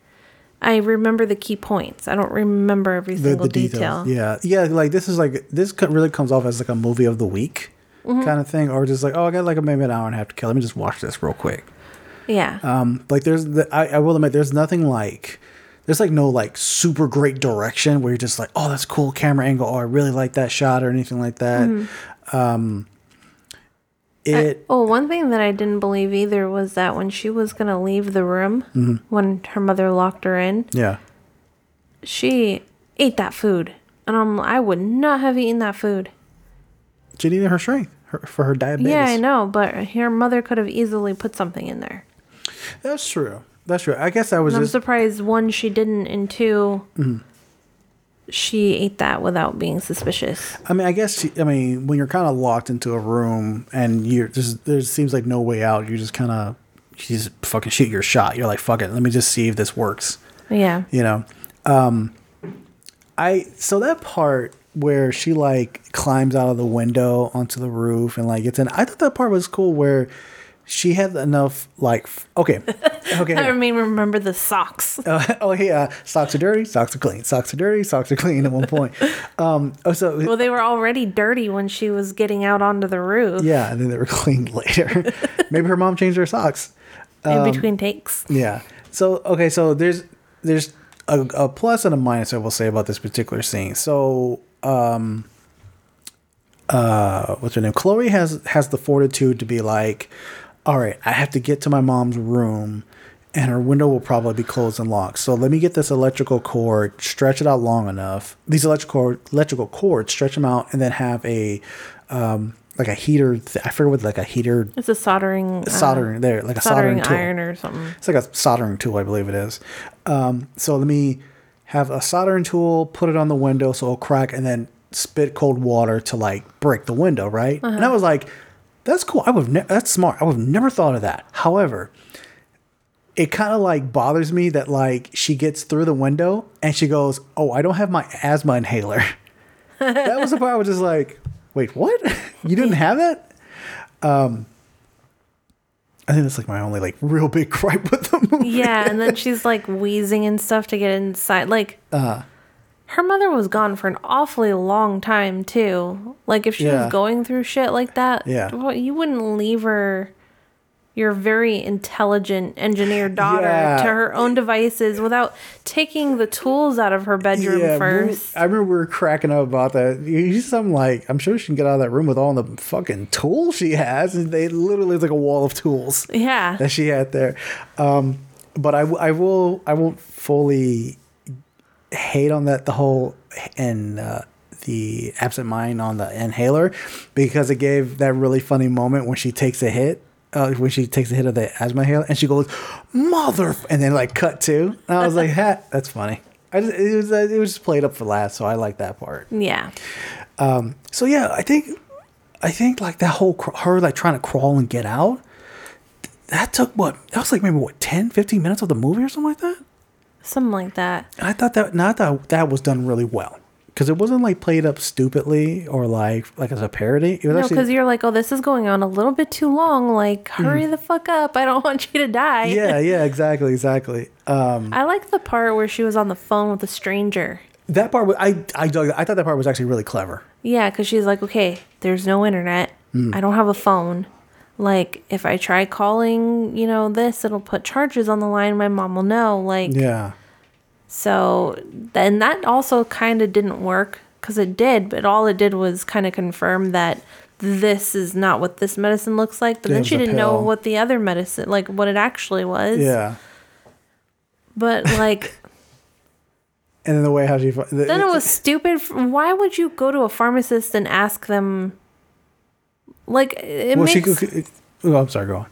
I remember the key points. I don't remember every the, single the detail. details. Yeah, yeah. Like this is like this really comes off as like a movie of the week Mm-hmm. kind of thing, or just like oh, I got like a, maybe an hour and a half to kill. Let me just watch this real quick. Yeah. Um, like there's the, I, I will admit there's nothing like there's like no like super great direction where you're just like oh that's cool camera angle or I really like that shot or anything like that. Mm-hmm. Um, it Oh, one thing that I didn't believe either was that when she was going to leave the room, Mm-hmm. when her mother locked her in, yeah she ate that food. And I'm, I would not have eaten that food. she needed her strength her, for her diabetes. Yeah, I know, but her mother could have easily put something in there. That's true. That's true. I guess I was And I'm just surprised one she didn't, and 2 Mm-hmm. she ate that without being suspicious. I mean, I guess she, I mean when you're kind of locked into a room and you're just there seems like no way out. You just kind of you just fucking shoot your shot. You're like, fuck it, let me just see if this works. Yeah, You know, um, I so that part where she like climbs out of the window onto the roof and like it's in. I thought that part was cool where she had enough like f- okay, okay. I mean, remember the socks? Uh, oh yeah, socks are dirty, socks are clean, socks are dirty, socks are clean. At one point, um, oh so well, they were already dirty when she was getting out onto the roof. Yeah, and then they were cleaned later. Maybe her mom changed her socks. in Um, between takes. Yeah. So okay, so there's there's a, a plus and a minus I will say about this particular scene. So um uh what's her name? Chloe has has the fortitude to be like, all right, I have to get to my mom's room and her window will probably be closed and locked. So let me get this electrical cord, stretch it out long enough. These electrical electrical cords, stretch them out, and then have a um, like a heater. Th- I forget what like a heater It's a soldering, uh, soldering there, like a soldering, soldering, tool. iron or something. It's like a soldering tool, I believe it is. Um, so let me have a soldering tool, put it on the window so it'll crack, and then spit cold water to like break the window, right? And I was like, that's cool. I would ne- that's smart. I would have never thought of that. However, it kind of like bothers me that like she gets through the window and she goes, "Oh, I don't have my asthma inhaler." that was the part I was just like, "Wait, what? you didn't have it?" Um, I think that's like my only like real big gripe with the movie. Yeah, and then she's like wheezing and stuff to get inside. Like, Uh-huh. Her mother was gone for an awfully long time too. Like, if she Yeah. was going through shit like that, Yeah. well, you wouldn't leave her, your very intelligent engineer daughter, Yeah. to her own devices without taking the tools out of her bedroom we- first. I remember we were cracking up about that. You some like, I'm sure she can get out of that room with all the fucking tools she has, and they literally it's like a wall of tools. yeah, that she had there. Um, but I, I will I won't fully hate on that the whole and uh, the absent mind on the inhaler because it gave that really funny moment when she takes a hit. Uh, when she takes a hit of the asthma inhaler and she goes, "Mother!" and then like cut to, and I was like, "Ha, that's funny." I just, it was it was just played up for laughs, so I like that part. yeah. Um, so yeah, I think I think like that whole cr- her like trying to crawl and get out. That took what? That was like maybe what 10, 15 minutes of the movie or something like that. Something like that. I thought that not that that was done really well because it wasn't like played up stupidly or like like as a parody. It was No, because you're like, oh, this is going on a little bit too long. Like, hurry the fuck up. I don't want you to die. Mm. yeah, yeah, exactly, exactly. Uh, I like the part where she was on the phone with a stranger. that part, was, I I dug- I thought that part was actually really clever. Yeah, because she's like, okay, there's no internet. Mm. I don't have a phone. Like, if I try calling, you know, this, it'll put charges on the line. My mom will know. Like, Yeah, so then that also kind of didn't work because it did, but all it did was kind of confirm that this is not what this medicine looks like. But It then she didn't know what the other medicine, like what it actually was. yeah. But like, And then the way how she the, then it was stupid. Why would you go to a pharmacist and ask them? Like it well, makes could. Oh, I'm sorry. Go on.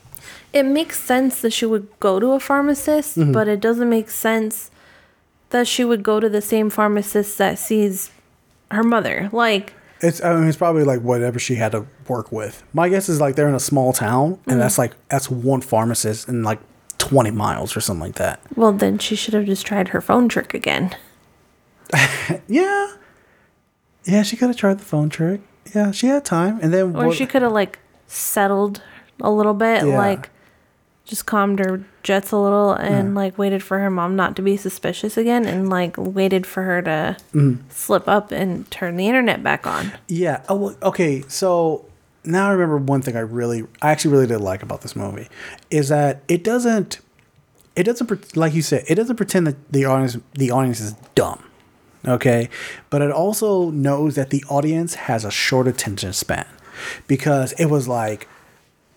it makes sense that she would go to a pharmacist, Mm-hmm. but it doesn't make sense that she would go to the same pharmacist that sees her mother. Like, It's I mean it's probably like whatever she had to work with. My guess is like they're in a small town and that's like that's one pharmacist in like twenty miles or something like that. well, then she should have just tried her phone trick again. Yeah. Yeah, she could have tried the phone trick. Yeah, she had time. And then Or what- she could have like settled a little bit, Yeah. like just calmed her jets a little and like waited for her mom not to be suspicious again and like waited for her to mm. slip up and turn the internet back on. Yeah. Oh, okay. So now I remember one thing I really, I actually really did like about this movie is that it doesn't, it doesn't, like you said, it doesn't pretend that the audience, the audience is dumb. Okay. But it also knows that the audience has a short attention span because it was like,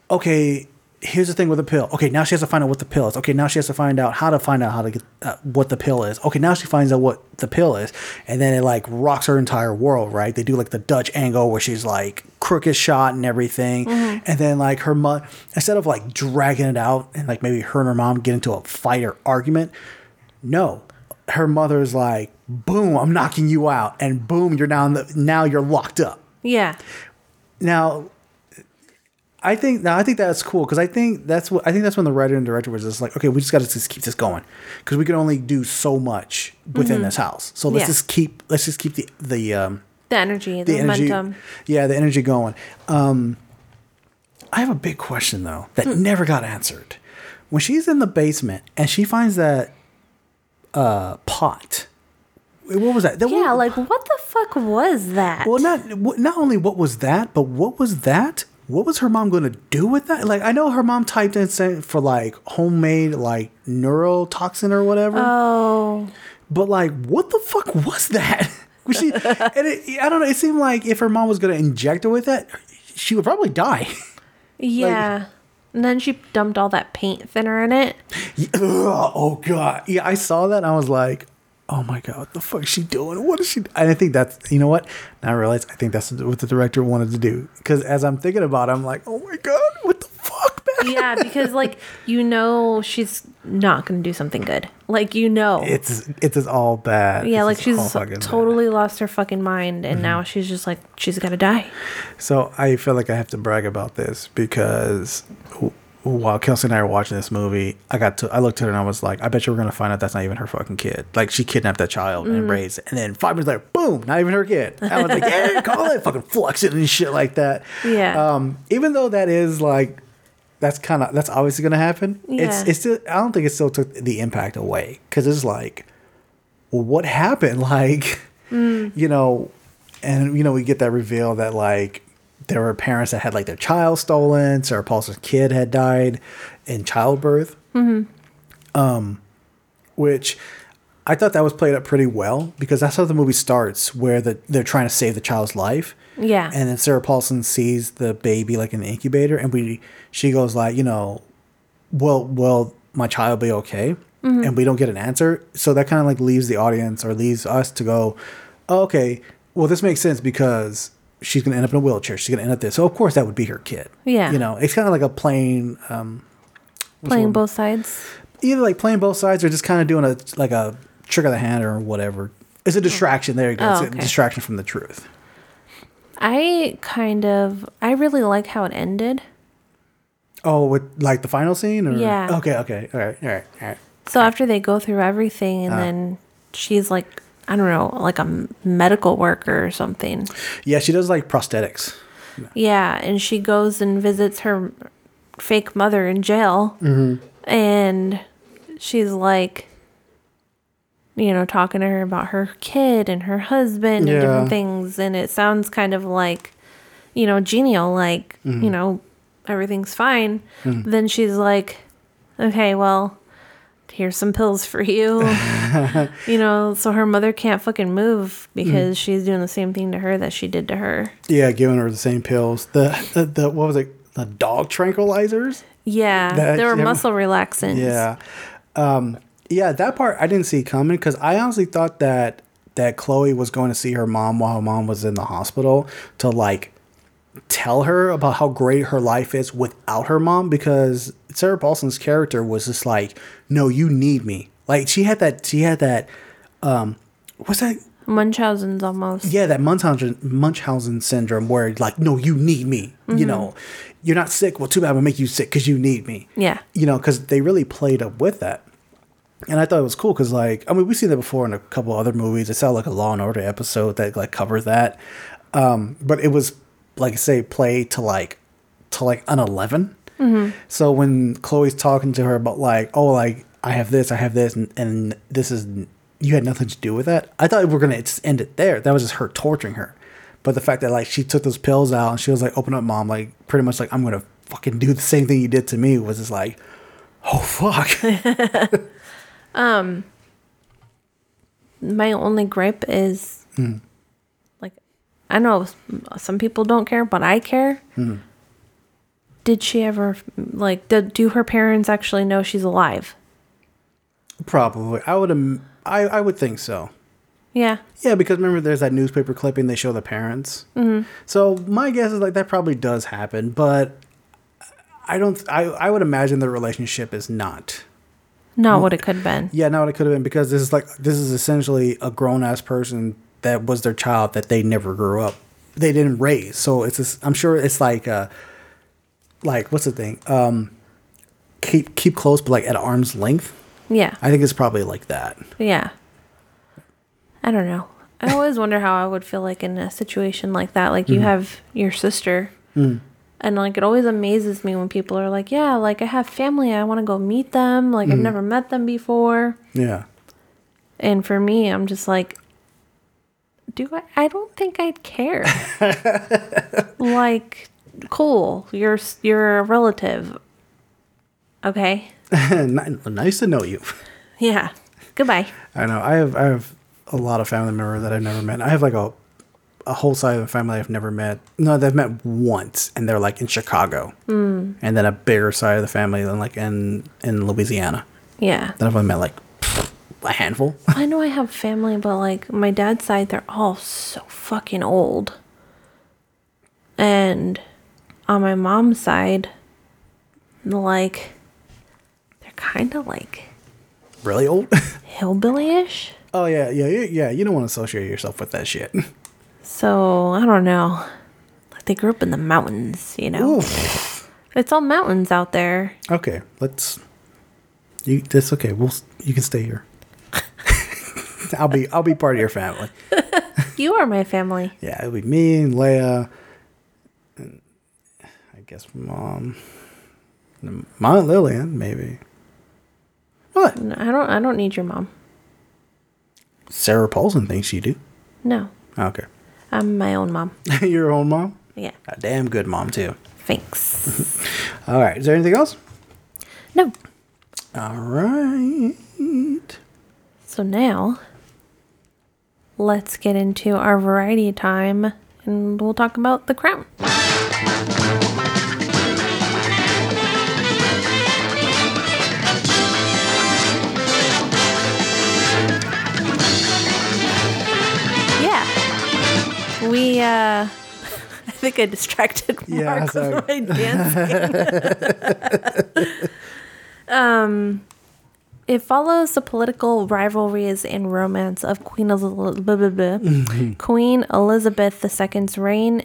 okay, here's the thing with the pill. Okay, now she has to find out what the pill is. Okay, now she has to find out how to find out how to get uh, what the pill is. Okay, now she finds out what the pill is, and then it like rocks her entire world. Right? They do like the Dutch angle where she's like crooked shot and everything, and then like her mom instead of like dragging it out and like maybe her and her mom get into a fight or argument. No, her mother's like, boom, I'm knocking you out, and boom, you're now in the, now you're locked up Yeah. now i think now i think that's cool because i think that's what i think that's when the writer and director was just like okay we just got to just keep this going because we can only do so much within this house so let's Yeah. just keep let's just keep the the um The energy, the, the energy momentum. yeah the energy going um i have a big question though that Hmm. never got answered when she's in the basement and she finds that uh pot what was that, that Yeah, what- like what the fuck was that? well, not not only what was that, but what was that? What was her mom going to do with that? Like, I know her mom typed in saying for like homemade like neurotoxin or whatever, oh, but like, what the fuck was that? Was she? and it, I don't know. It seemed like if her mom was going to inject her with that, she would probably die. yeah. And then she dumped all that paint thinner in it. Ugh, oh god, yeah, I saw that. and I was like, oh my god, what the fuck is she doing? What is she? And I think that's you know what. Now I realize I think that's what the director wanted to do because as I'm thinking about, it, I'm like, oh my god, fuck, man? Yeah, because like you know she's not gonna do something good. Like you know. It's it's just all bad. yeah, It's like she's all fucking bad. Mm-hmm. totally lost her fucking mind and now she's just like she's gotta die. So I feel like I have to brag about this because while Kelsey and I were watching this movie, I got to I looked at her and I was like, I bet you we're gonna find out that's not even her fucking kid. Like she kidnapped that child Mm. and raised it, and then five minutes later, boom, not even her kid. I was like, yeah, call it, fucking flexing and shit like that. Yeah. Um, even though that is like. That's kind of that's obviously gonna happen. Yeah. it's still I don't think it still took the impact away because it's like, well, what happened? Like, Mm. you know, and you know we get that reveal that like there were parents that had like their child stolen. Sarah Paulson's kid had died in childbirth. Hmm. Um, which I thought that was played up pretty well because that's how the movie starts, where the they're trying to save the child's life. Yeah. And then Sarah Paulson sees the baby like in the incubator, and we she goes like, you know, will will my child be okay? And we don't get an answer, so that kind of like leaves the audience or leaves us to go, oh, okay, well this makes sense because she's gonna end up in a wheelchair. She's gonna end up there, so of course that would be her kid. Yeah. you know, it's kind of like a plain. Um, Playing both sides. either like playing both sides or just kind of doing a like a trick of the hand or whatever. It's a distraction. There you go. Oh, it's a distraction from the truth. I kind of I really like how it ended. Oh, with like the final scene, or Yeah. Okay, okay, all right, all right, all right. So after they go through everything and uh-huh. then she's like I don't know, like a m- medical worker or something. Yeah, she does like prosthetics. Yeah, and she goes and visits her fake mother in jail. Mm-hmm. And she's like, you know, talking to her about her kid and her husband and different things. And it sounds kind of like, you know, genial, like, you mm-hmm. know, everything's fine. Mm-hmm. Then she's like, okay, well, here's some pills for you. you know, so her mother can't fucking move mm-hmm. because she's doing the same thing to her that she did to her. Yeah, giving her the same pills. The the, the what was it? The dog tranquilizers. Yeah, That- they were yeah. muscle relaxants. Yeah, um, yeah. That part I didn't see coming because I honestly thought that that Chloe was going to see her mom while her mom was in the hospital to like tell her about how great her life is without her mom because Sarah Paulson's character was just like, no, you need me. Like she had that, she had that, um, what's that? Munchausen's almost. Yeah, that Munchausen Munchausen syndrome where like, no, you need me. You know, you're not sick. Well, too bad. I'm gonna make you sick because you need me. Yeah. You know, because they really played up with that. And I thought it was cool because, like, I mean, we've seen that before in a couple other movies. It's not like a Law and Order episode that like covers that, um, but it was like I say, play to like to like an 11 So when Chloe's talking to her about like, oh, like I have this, I have this, and, and this is you had nothing to do with that. I thought we were gonna just end it there. That was just her torturing her. But the fact that like she took those pills out and she was like, open up, mom, like pretty much like I'm gonna fucking do the same thing you did to me was just like, oh fuck. Um, my only gripe is hmm. like I know some people don't care, but I care. Hmm. Did she ever like did, do her parents actually know she's alive? Probably, I would. am- I I would think so. Yeah. Yeah, because remember, there's that newspaper clipping they show the parents. Mm-hmm. So my guess is like that probably does happen, but I don't. I I would imagine the relationship is not. Not what it could have been. Yeah, not what it could have been because this is like this is essentially a grown ass person that was their child that they never grew up, they didn't raise. So it's just, I'm sure it's like uh like what's the thing um keep keep close but like at arm's length. Yeah. I think it's probably like that. Yeah. I don't know. I always wonder how I would feel like in a situation like that. Like you have your sister. And like it always amazes me when people are like, "Yeah, like I have family. I want to go meet them. Like I've mm. never met them before." Yeah. And for me, I'm just like, "Do I I don't think I'd care." like, cool. You're you're a relative. Okay? Nice to know you. Yeah. Goodbye. I know. I have I have a lot of family members that I've never met. I have like a a whole side of the family I've never met. No, they've met once, and they're like in Chicago, mm. and then a bigger side of the family than like in in Louisiana. Yeah. Then I've only met like a handful. I know I have family, but like my dad's side, they're all so fucking old. And on my mom's side, like, they're kind of like really old. hillbilly ish. oh yeah, yeah, yeah. You don't want to associate yourself with that shit. So I don't know. Like, they grew up in the mountains, you know? Oof. It's all mountains out there. Okay, let's. You. That's okay. We'll. You can stay here. I'll be. I'll be part of your family. You are my family. Yeah, it'll be me and Leia, and I guess mom, and my Aunt Lillian, maybe. What? I don't. I don't need your mom. Sarah Paulson thinks you do. No, Okay, I'm my own mom. your own mom. Yeah. A damn good mom too. Thanks. All right. Is there anything else? no. All right. So now, let's get into our variety time and we'll talk about The Crown. We, uh, I think I distracted Yeah, Mark sorry. with my dancing. um, it follows the political rivalries and romance of Queen, Elizabeth, Queen Elizabeth II's reign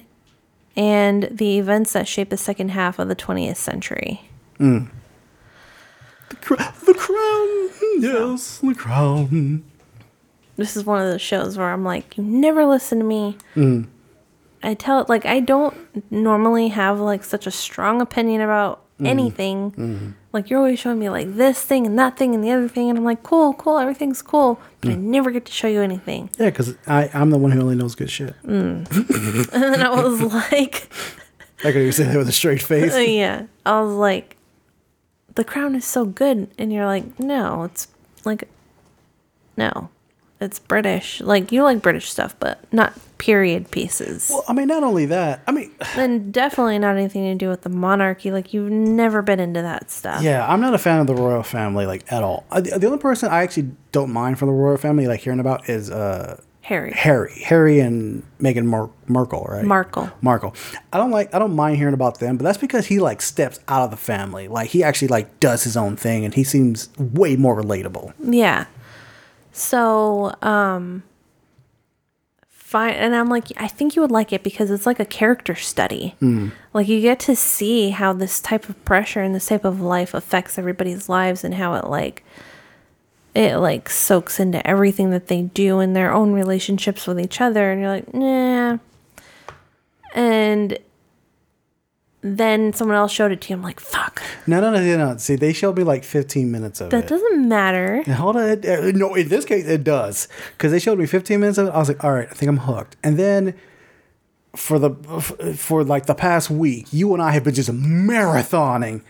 and the events that shaped the second half of the 20th century. The, cr- the crown. Yes, the crown. This is one of those shows where I'm like, you never listen to me. Mm. I tell it like I don't normally have like such a strong opinion about mm. anything. Mm-hmm. Like you're always showing me like this thing and that thing and the other thing, and I'm like, cool, cool, everything's cool, but I mm. never get to show you anything. Yeah, because I'm the one who only knows good shit. And then I was like, I could even say that with a straight face. yeah, I was like, the crown is so good, and you're like, no, it's like, no, it's British. Like you like British stuff, but not period pieces. Well, I mean, not only that. I mean, And definitely not anything to do with the monarchy. Like you've never been into that stuff. yeah, I'm not a fan of the royal family like at all. The, the only person I actually don't mind from the royal family, like hearing about, is uh, Harry. Harry, Harry and Meghan Markle, right? Markle. Markle. I don't like. I don't mind hearing about them, but that's because he like steps out of the family. Like he actually like does his own thing, and he seems way more relatable. Yeah. So, um fine and I'm like I think you would like it because it's like a character study. Like you get to see how this type of pressure and this type of life affects everybody's lives and how it like it like soaks into everything that they do in their own relationships with each other and you're like, "Nah." And then someone else showed it to you. I'm like, fuck, No, no, no, no, no. See, they showed me like 15 minutes of that it. That doesn't matter. And hold on. uh, No, in this case, it does. Because they showed me 15 minutes of it. I was like, all right, I think I'm hooked. And then for the for like the past week, you and I have been just marathoning.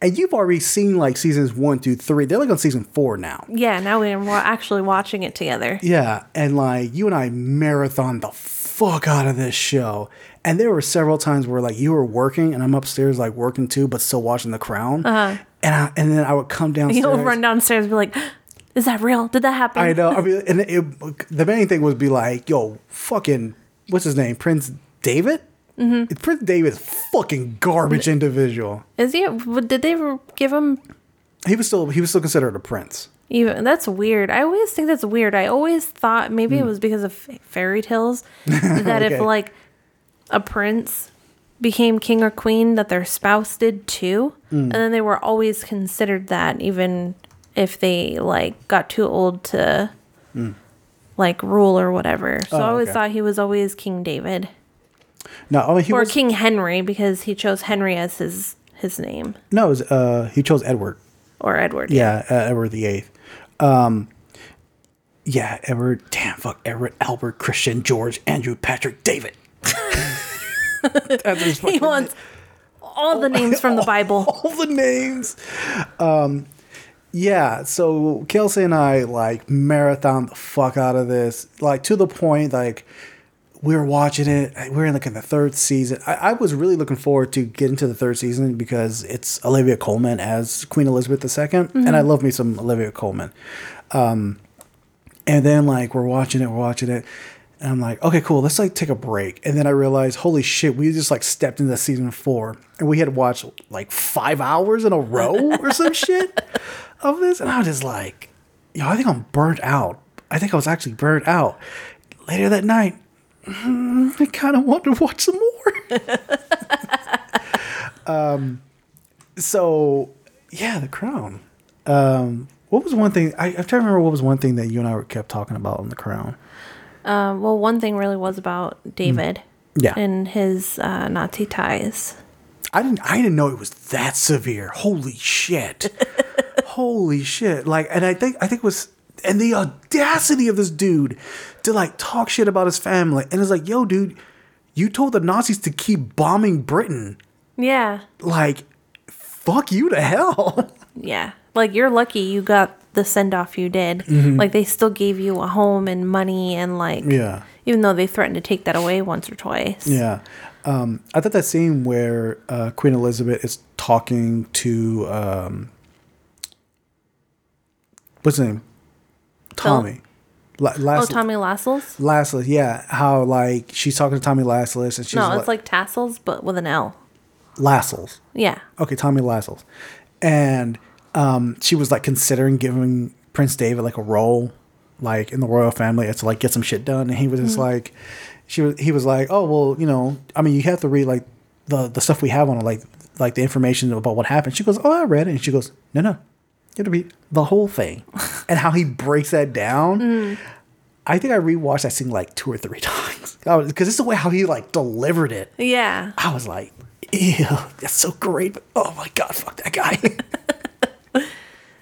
And you've already seen like seasons one through three. They're like on season four now. Yeah, now we're actually watching it together. Yeah. And like you and I marathon the fuck out of this show. And there were several times where like you were working and I'm upstairs like working too, but still watching The Crown. Uh-huh. And I, and then I would come downstairs. You'll run downstairs and be like, is that real? Did that happen? I know. I mean, and it, the main thing was be like, yo, fucking, what's his name? Prince David? Mm-hmm. Prince David is fucking garbage individual. Is he? Did they give him He was still he was still considered a prince. even? That's weird. I always think that's weird. I always thought maybe Hmm. it was because of fairy tales that if like a prince became king or queen, that their spouse did too, Hmm. and then they were always considered that, even if they like got too old to like rule or whatever. So. Oh, I always okay. thought he was always King David No, I mean he or was King Henry because he chose Henry as his his name no, it was, uh, he chose Edward. or Edward. Yeah, uh, Edward the Eighth. Um, yeah, Edward. Damn, fuck, Edward, Albert, Christian, George, Andrew, Patrick, David. He wants all the names from the Bible. all the names. Um, yeah, so Kelsey and I like marathon the fuck out of this, like to the point like we were watching it. We're in like in the third season. I, I was really looking forward to getting to the third season because it's Olivia Colman as Queen Elizabeth II, and I love me some Olivia Colman. Um, and then like we're watching it, we're watching it. And I'm like, okay, cool. Let's like take a break. And then I realized, holy shit, we just like stepped into season four, and we had watched like five hours in a row or some shit of this. And I was just like, yo, I think I'm burnt out. I think I was actually burnt out. Later that night, mm, I kind of wanted to watch some more. um, so yeah, The Crown. Um, what was one thing? I, I'm trying to remember what was one thing that you and I were kept talking about on The Crown. Um, well, one thing really was about David Yeah. and his uh, Nazi ties. I didn't I didn't know it was that severe. Holy shit. Holy shit. Like and I think I think it was and the audacity of this dude to like talk shit about his family. And it's like, yo, dude, you told the Nazis to keep bombing Britain. Yeah, Like, fuck you to hell. yeah. Like you're lucky you got the send off you did. Like they still gave you a home and money and like yeah. even though they threatened to take that away once or twice. Yeah. Um, I thought that scene where uh, Queen Elizabeth is talking to um, what's his name? Tommy. La- Oh, Tommy Lascelles? Lassless, yeah. How like she's talking to Tommy Lassless and she's No, like, it's like tassels, but with an L. Lassels. Yeah. Okay, Tommy Lascelles. And um, she was like considering giving Prince David like a role, like in the royal family, to like get some shit done. And he was just like, she was, he was like, oh well, you know, I mean, you have to read like the the stuff we have on it, like like the information about what happened. She goes, oh, I read it, and she goes, no, no, you have to read the whole thing, and how he breaks that down. I think I rewatched that scene like two or three times because it's the way how he like delivered it. Yeah. I was like, ew, that's so great. But oh my god, fuck that guy.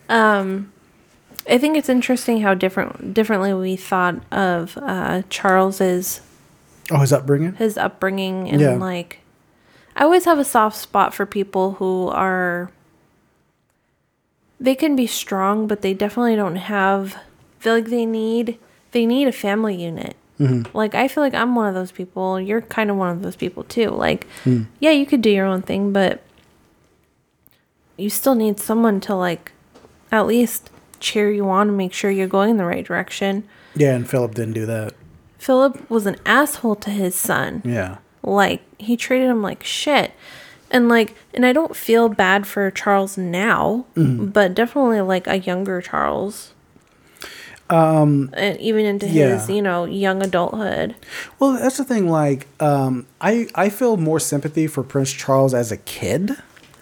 Um, I think it's interesting how different differently we thought of uh, Charles's oh, his upbringing. his upbringing and Yeah. like I always have a soft spot for people who are they can be strong but they definitely don't have feel like they need they need a family unit. Mm-hmm. Like I feel like I'm one of those people. You're kind of one of those people too. Like hmm. yeah, you could do your own thing, but you still need someone to like at least cheer you on and make sure you're going in the right direction. Yeah, and Philip didn't do that. Philip was an asshole to his son Yeah, like he treated him like shit and like and i don't feel bad for charles now but definitely like a younger charles um and even into his you know young adulthood well, that's the thing. Like, um, I I feel more sympathy for Prince Charles as a kid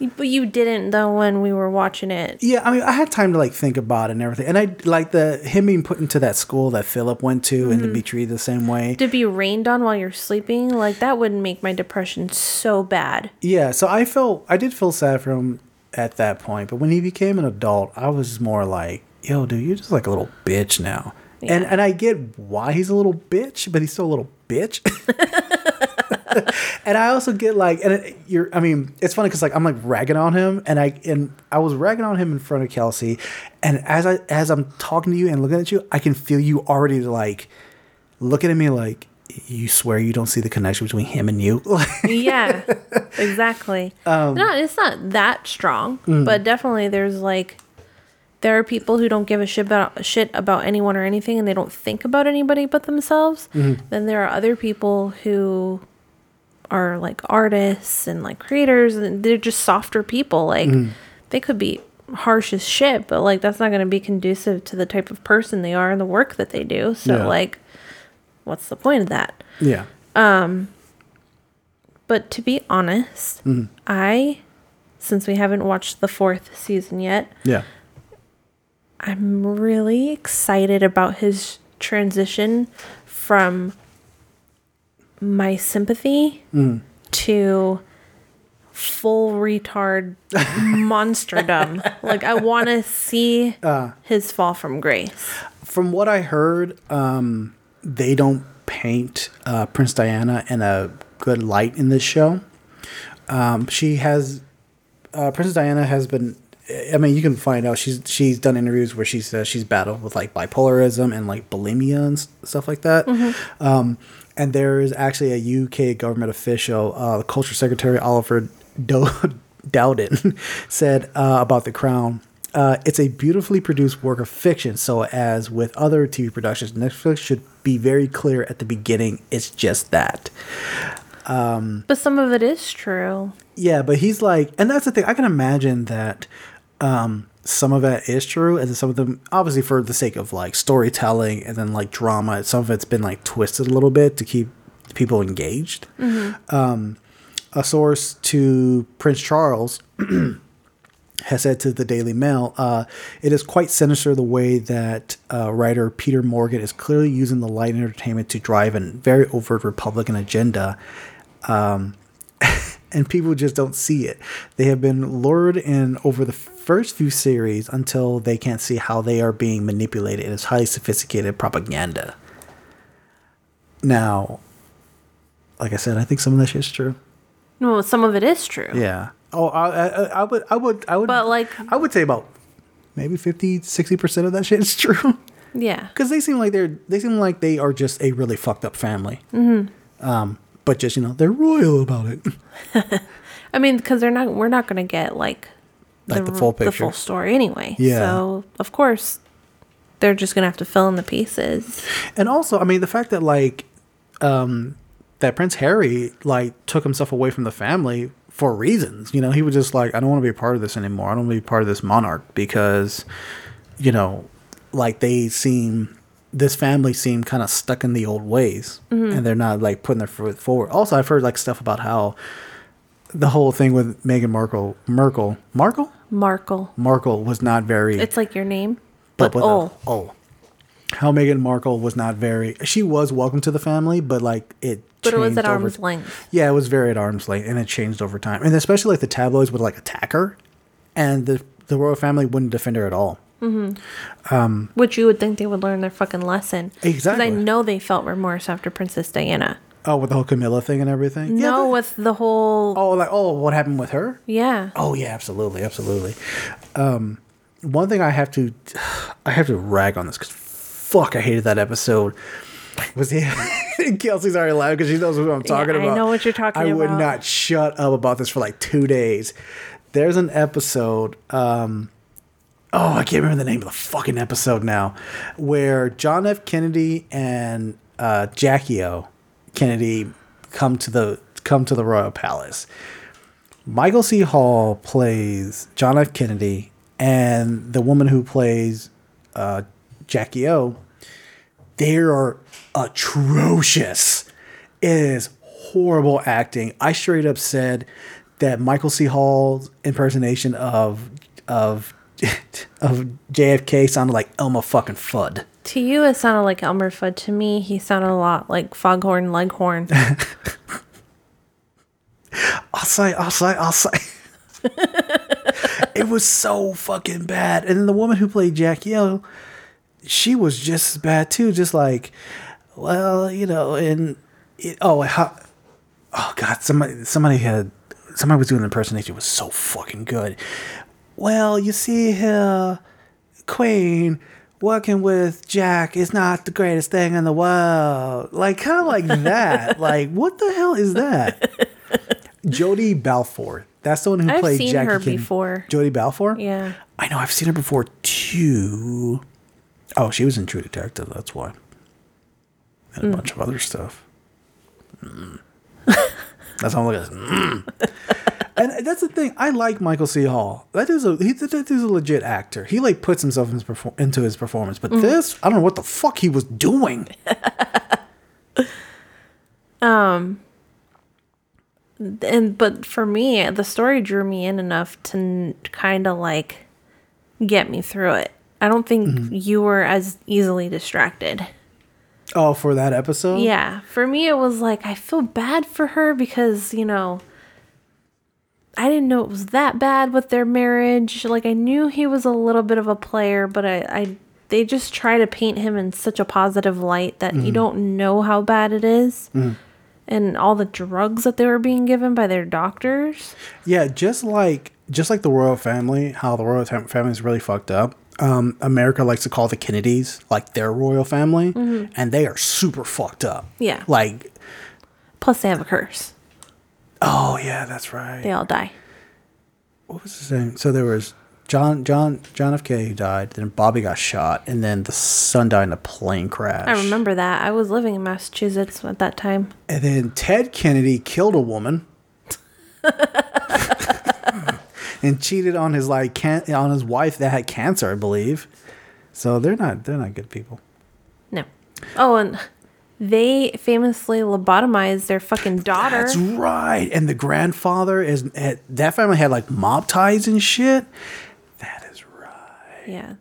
But you didn't though when we were watching it. Yeah, I mean, I had time to like think about it and everything, and I like the him being put into that school that Philip went to and to mm-hmm. be treated the same way. To be rained on while you're sleeping, like that would make my depression so bad. Yeah, so I felt I did feel sad for him at that point, but when he became an adult, I was more like, "Yo, dude, you're just like a little bitch now." And and I get why he's a little bitch, but he's still a little bitch. and I also get like, and it, you're, I mean, it's funny because like I'm like ragging on him, and I and I was ragging on him in front of Kelsey, and as I as I'm talking to you and looking at you, I can feel you already like looking at me like you swear you don't see the connection between him and you. Yeah, exactly. Um, no, it's not that strong, mm. but definitely there's like there are people who don't give a shit about shit about anyone or anything, and they don't think about anybody but themselves. Mm-hmm. Then there are other people who are like artists and like creators, and they're just softer people. Like Mm-hmm. they could be harsh as shit, but like that's not going to be conducive to the type of person they are and the work that they do. So Yeah. like, what's the point of that? yeah. Um but to be honest, I, since we haven't watched the fourth season yet, Yeah. I'm really excited about his transition from my sympathy to full retard monsterdom. like I want to see his fall from grace. From what I heard, um, they don't paint uh, Prince Diana in a good light in this show. Um, she has uh, Princess Diana has been. I mean, you can find out she's she's done interviews where she says she's battled with like bipolarism and like bulimia and stuff like that. Um, and there is actually a UK government official, uh, the Culture Secretary Oliver Do- Dowden, said uh, about The Crown. Uh, it's a beautifully produced work of fiction. So, as with other TV productions, Netflix should be very clear at the beginning. It's just that. But some of it is true. Yeah, but he's like, and that's the thing. I can imagine that um, some of that is true, and then some of them, obviously, for the sake of like storytelling and then like drama, some of it's been like twisted a little bit to keep people engaged. Um, a source to Prince Charles has said to the Daily Mail, uh, it is quite sinister the way that uh, writer Peter Morgan is clearly using the light entertainment to drive a very overt Republican agenda Um, and people just don't see it. They have been lured in over the first few series until they can't see how they are being manipulated. It is highly sophisticated propaganda. Now, like I said, I think some of that shit's true. No, some of it is true. Yeah. Oh, I, I, I would, I would, I would, But, like- I would say about maybe 50, 60 percent of that shit is true. Yeah. Because they seem like they're, they seem like they are just a really fucked up family. Mm-hmm. Um, but just you know, they're royal about it. I mean, because they're not. We're not going to get like Like the full picture, the full story anyway. Yeah. So of course, they're just going to have to fill in the pieces. And also, I mean, the fact that like um that Prince Harry like took himself away from the family for reasons, you know, he was just like, I don't want to be a part of this anymore. I don't want to be part of this monarch because, you know, like they seem this family seem kind of stuck in the old ways and they're not like putting their foot forward. Also, I've heard like stuff about how the whole thing with Meghan Markle, Merkel, Markle, Markle. Markle was not very It's like your name, but, a- oh, oh. How Meghan Markle was not very. She was welcome to the family, but like it. but it was at over- arm's length. Yeah, it was very at arm's length, and it changed over time. And especially like the tabloids would like attack her, and the the royal family wouldn't defend her at all. Mm-hmm. Um, which you would think they would learn their fucking lesson. Exactly. Because I know they felt remorse after Princess Diana. Oh, with the whole Camilla thing and everything. Yeah, no, the- with the whole. oh, like oh, what happened with her? Yeah. Oh yeah, absolutely, absolutely. Um, one thing I have to, I have to rag on this because fuck, I hated that episode. Was he? Kelsey's already loud because she knows what I'm talking I about. know what you're talking about. I would not shut up about this for like two days. There's an episode. Um, oh, I can't remember the name of the fucking episode now, where John F. Kennedy and uh, Jackie O. Kennedy come to the come to the royal palace. Michael C. Hall plays John F. Kennedy, and the woman who plays uh, Jackie O. They are atrocious. It is horrible acting. I straight up said that Michael C. Hall's impersonation of of of JFK sounded like Elmer fucking Fudd. To you, it sounded like Elmer Fudd. To me, he sounded a lot like Foghorn Leghorn. I'll say, I'll say, I'll say. it was so fucking bad. And then the woman who played Jackie Hill, she was just as bad too. Just like, well, you know, and it, oh, how, oh god, somebody, somebody had, somebody was doing an impersonation. It was so fucking good. Well, you see here, Queen working with Jack is not the greatest thing in the world. Like kind of like that. like what the hell is that? Jodie Balfour. That's the one who I've played seen Jackie her Kennedy. before. Jodie Balfour. Yeah. I know. I've seen her before too. Oh, she was in True Detective. That's why. And a bunch of other stuff. Mm. that's all I'm looking at. Mm. And that's the thing. I like Michael C. Hall. That is a he, that is a legit actor. He like puts himself in his perfor- into his performance. But this, I don't know what the fuck he was doing. Um. And but for me the story drew me in enough to n- kind of like get me through it i don't think Mm-hmm. you were as easily distracted Oh, for that episode. yeah for me it was like i feel bad for her because you know i didn't know it was that bad with their marriage like i knew he was a little bit of a player but i, I they just try to paint him in such a positive light that Mm-hmm. you don't know how bad it is. and all the drugs that they were being given by their doctors Yeah, just like just like the royal family, how the royal family is really fucked up. Um, America likes to call the Kennedys like their royal family, and they are super fucked up. Yeah. Like, plus they have a curse oh yeah, that's right. they all die What was his name? So there was John John John F. K. who died. Then Bobby got shot, and then the son died in a plane crash. I remember that. I was living in Massachusetts at that time. And then Ted Kennedy killed a woman. and cheated on his like can- on his wife that had cancer, I believe. So they're not they're not good people. No. Oh, and they famously lobotomized their fucking daughter. That's right. And the grandfather is that family had like mob ties and shit. That is right. yeah.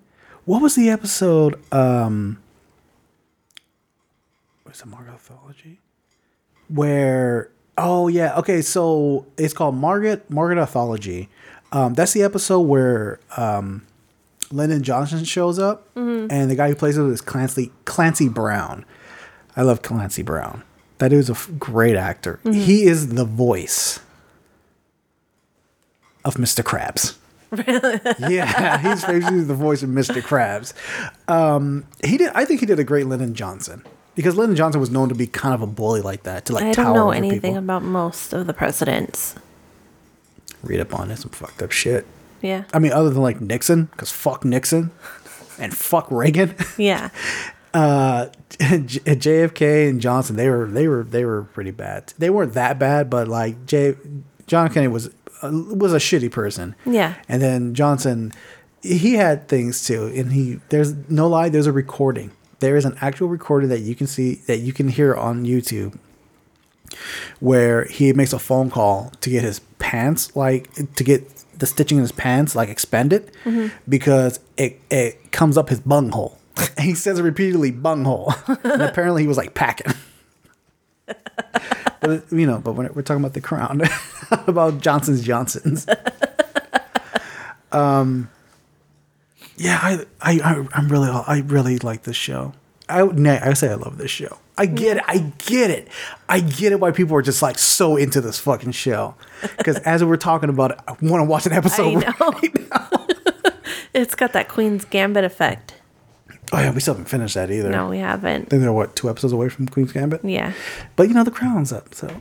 What was the episode? Um, was it Margaretology? Where? Oh yeah. Okay, so it's called Margaret Margaretology. Um, that's the episode where um, Lyndon Johnson shows up, and the guy who plays it is Clancy Clancy Brown. I love Clancy Brown. That dude's a f- great actor. He is the voice of Mr. Krabs. Really? yeah, he's basically the voice of Mr. Krabs. Um, he did. I think he did a great Lyndon Johnson because Lyndon Johnson was known to be kind of a bully like that to like I don't know anything people. about most of the presidents. Read up on it, some fucked up shit. Yeah. I mean, other than like Nixon, because fuck Nixon and fuck Reagan. Yeah. uh, J- JFK and Johnson, they were they were they were pretty bad. They weren't that bad, but like J. John Kennedy was uh, was a shitty person. Yeah. And then Johnson, he had things too, and he there's no lie, there's a recording. There is an actual recording that you can see that you can hear on YouTube where he makes a phone call to get his pants like to get the stitching in his pants like expanded because it it comes up his bunghole. He says it repeatedly bunghole. and apparently he was like packing. but you know, but when we're talking about the crown, about Johnson's Johnsons. Um, yeah, I, I, I'm really, I really like this show. I, I say I love this show. I get it. I get it. I get it. Why people are just like so into this fucking show. Because as we're talking about it, I want to watch an episode. I know. it's got that Queen's Gambit effect. Oh yeah, we still haven't finished that either. No, we haven't. I think they're what two episodes away from Queen's Gambit. Yeah. But you know the crown's up, so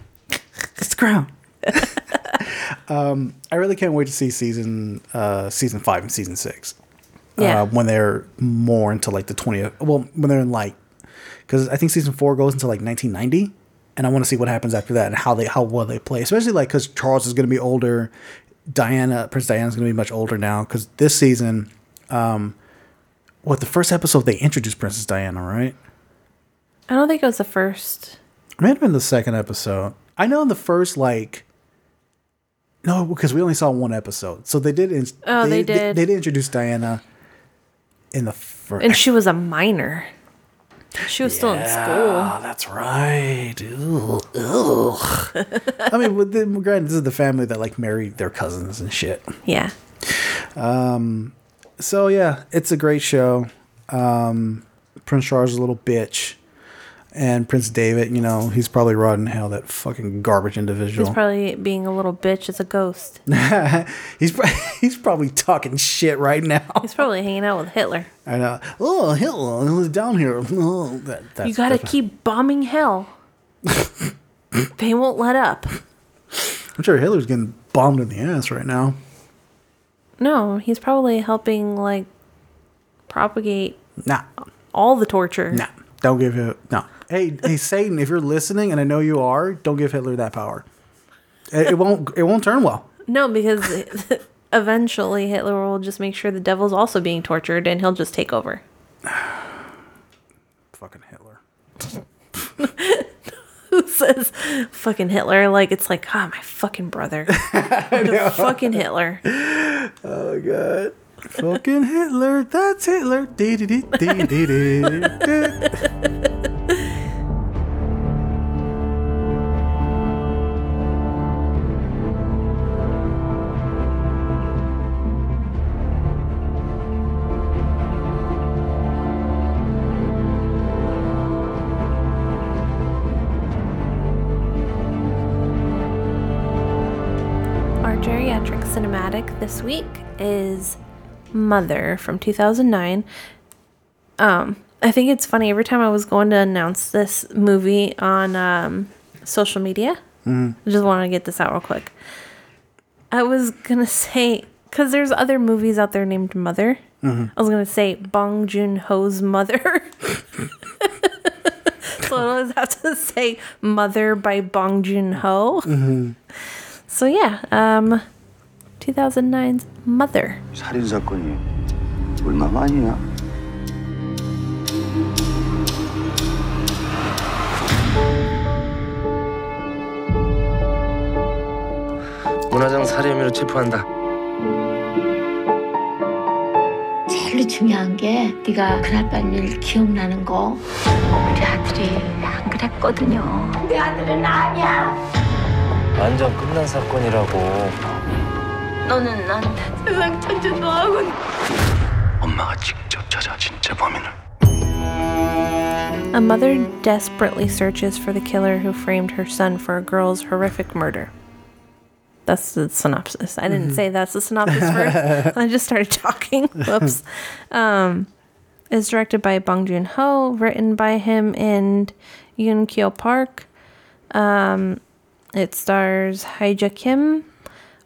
it's the crown. um, I really can't wait to see season uh, season five and season six. Yeah. Uh, when they're more into like the twentieth. Well, when they're in like, because I think season four goes into like nineteen ninety, and I want to see what happens after that and how they how well they play. Especially like because Charles is going to be older, Diana Prince Diana's going to be much older now. Because this season, um, what the first episode they introduced Princess Diana, right? I don't think it was the first. It may have been the second episode. I know in the first like No, because we only saw one episode. So they did. In, Oh, they did. They, did introduce Diana in the first. And she was a minor. She was still in school. Oh, that's right. Ew. I mean, with the, granted, this is the family that like married their cousins and shit. Yeah. Um, So yeah, it's a great show. Um, Prince Charles is a little bitch, and Prince David, you know, he's probably rotting hell. That fucking garbage individual. He's probably being a little bitch as a ghost. he's he's probably talking shit right now. He's probably hanging out with Hitler. I know. Oh, Hitler was down here. Oh, that, that's You gotta keep bombing hell. they won't let up. I'm sure Hitler's getting bombed in the ass right now. No, he's probably helping like propagate Nah, all the torture. nah. Don't give it. No. Hey, hey, Satan, if you're listening, and I know you are, don't give Hitler that power. It, it won't. It won't turn well. No, because eventually Hitler will just make sure the devil's also being tortured and he'll just take over. Fucking Hitler. Who says fucking Hitler? Like it's like, ah, my fucking brother. The fucking Hitler. Oh god. Fucking Hitler. That's Hitler. cinematic this week is Mother from 2009. Um, I think it's funny every time I was going to announce this movie on um, social media. I just want to get this out real quick. I was gonna say because there's other movies out there named Mother. I was gonna say Bong Joon Ho's Mother. so I always have to say Mother by Bong Joon Ho. So yeah, um, 2009's Mother. 살인 사건이 얼마만이야? 문화장 살해 혐의로 체포한다. 제일 중요한 게 네가 그날 밤 일 기억나는 거 우리 아들이 안 그랬거든요 내 아들은 아니야 완전 끝난 사건이라고. 너는 세상 엄마가 직접 찾아 진짜 범인을. A mother desperately searches for the killer who framed her son for a girl's horrific murder. That's the synopsis. I didn't mm-hmm. say that's the synopsis first. I just started talking. Whoops. Um, directed by Bong Joon Ho, written by him and Yoon Kyo Park. Um, it stars Hye-ja Kim,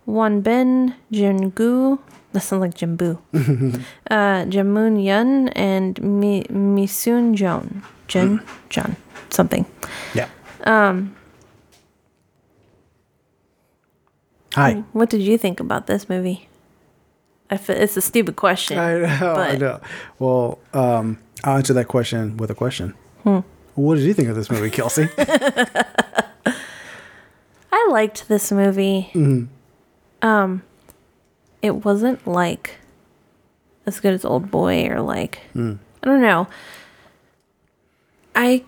Won Bin, Jin Goo. That sounds like Jimbu. uh, Jamoon Yun and Mi Misoon Jeon. Jin John something. Yeah. Um. Hi. What did you think about this movie? I fe- it's a stupid question. I know. I but- know. Well, um, I'll answer that question with a question. Hmm. What did you think of this movie, Kelsey? I liked this movie. Um, it wasn't like as good as Oldboy or like I don't know. I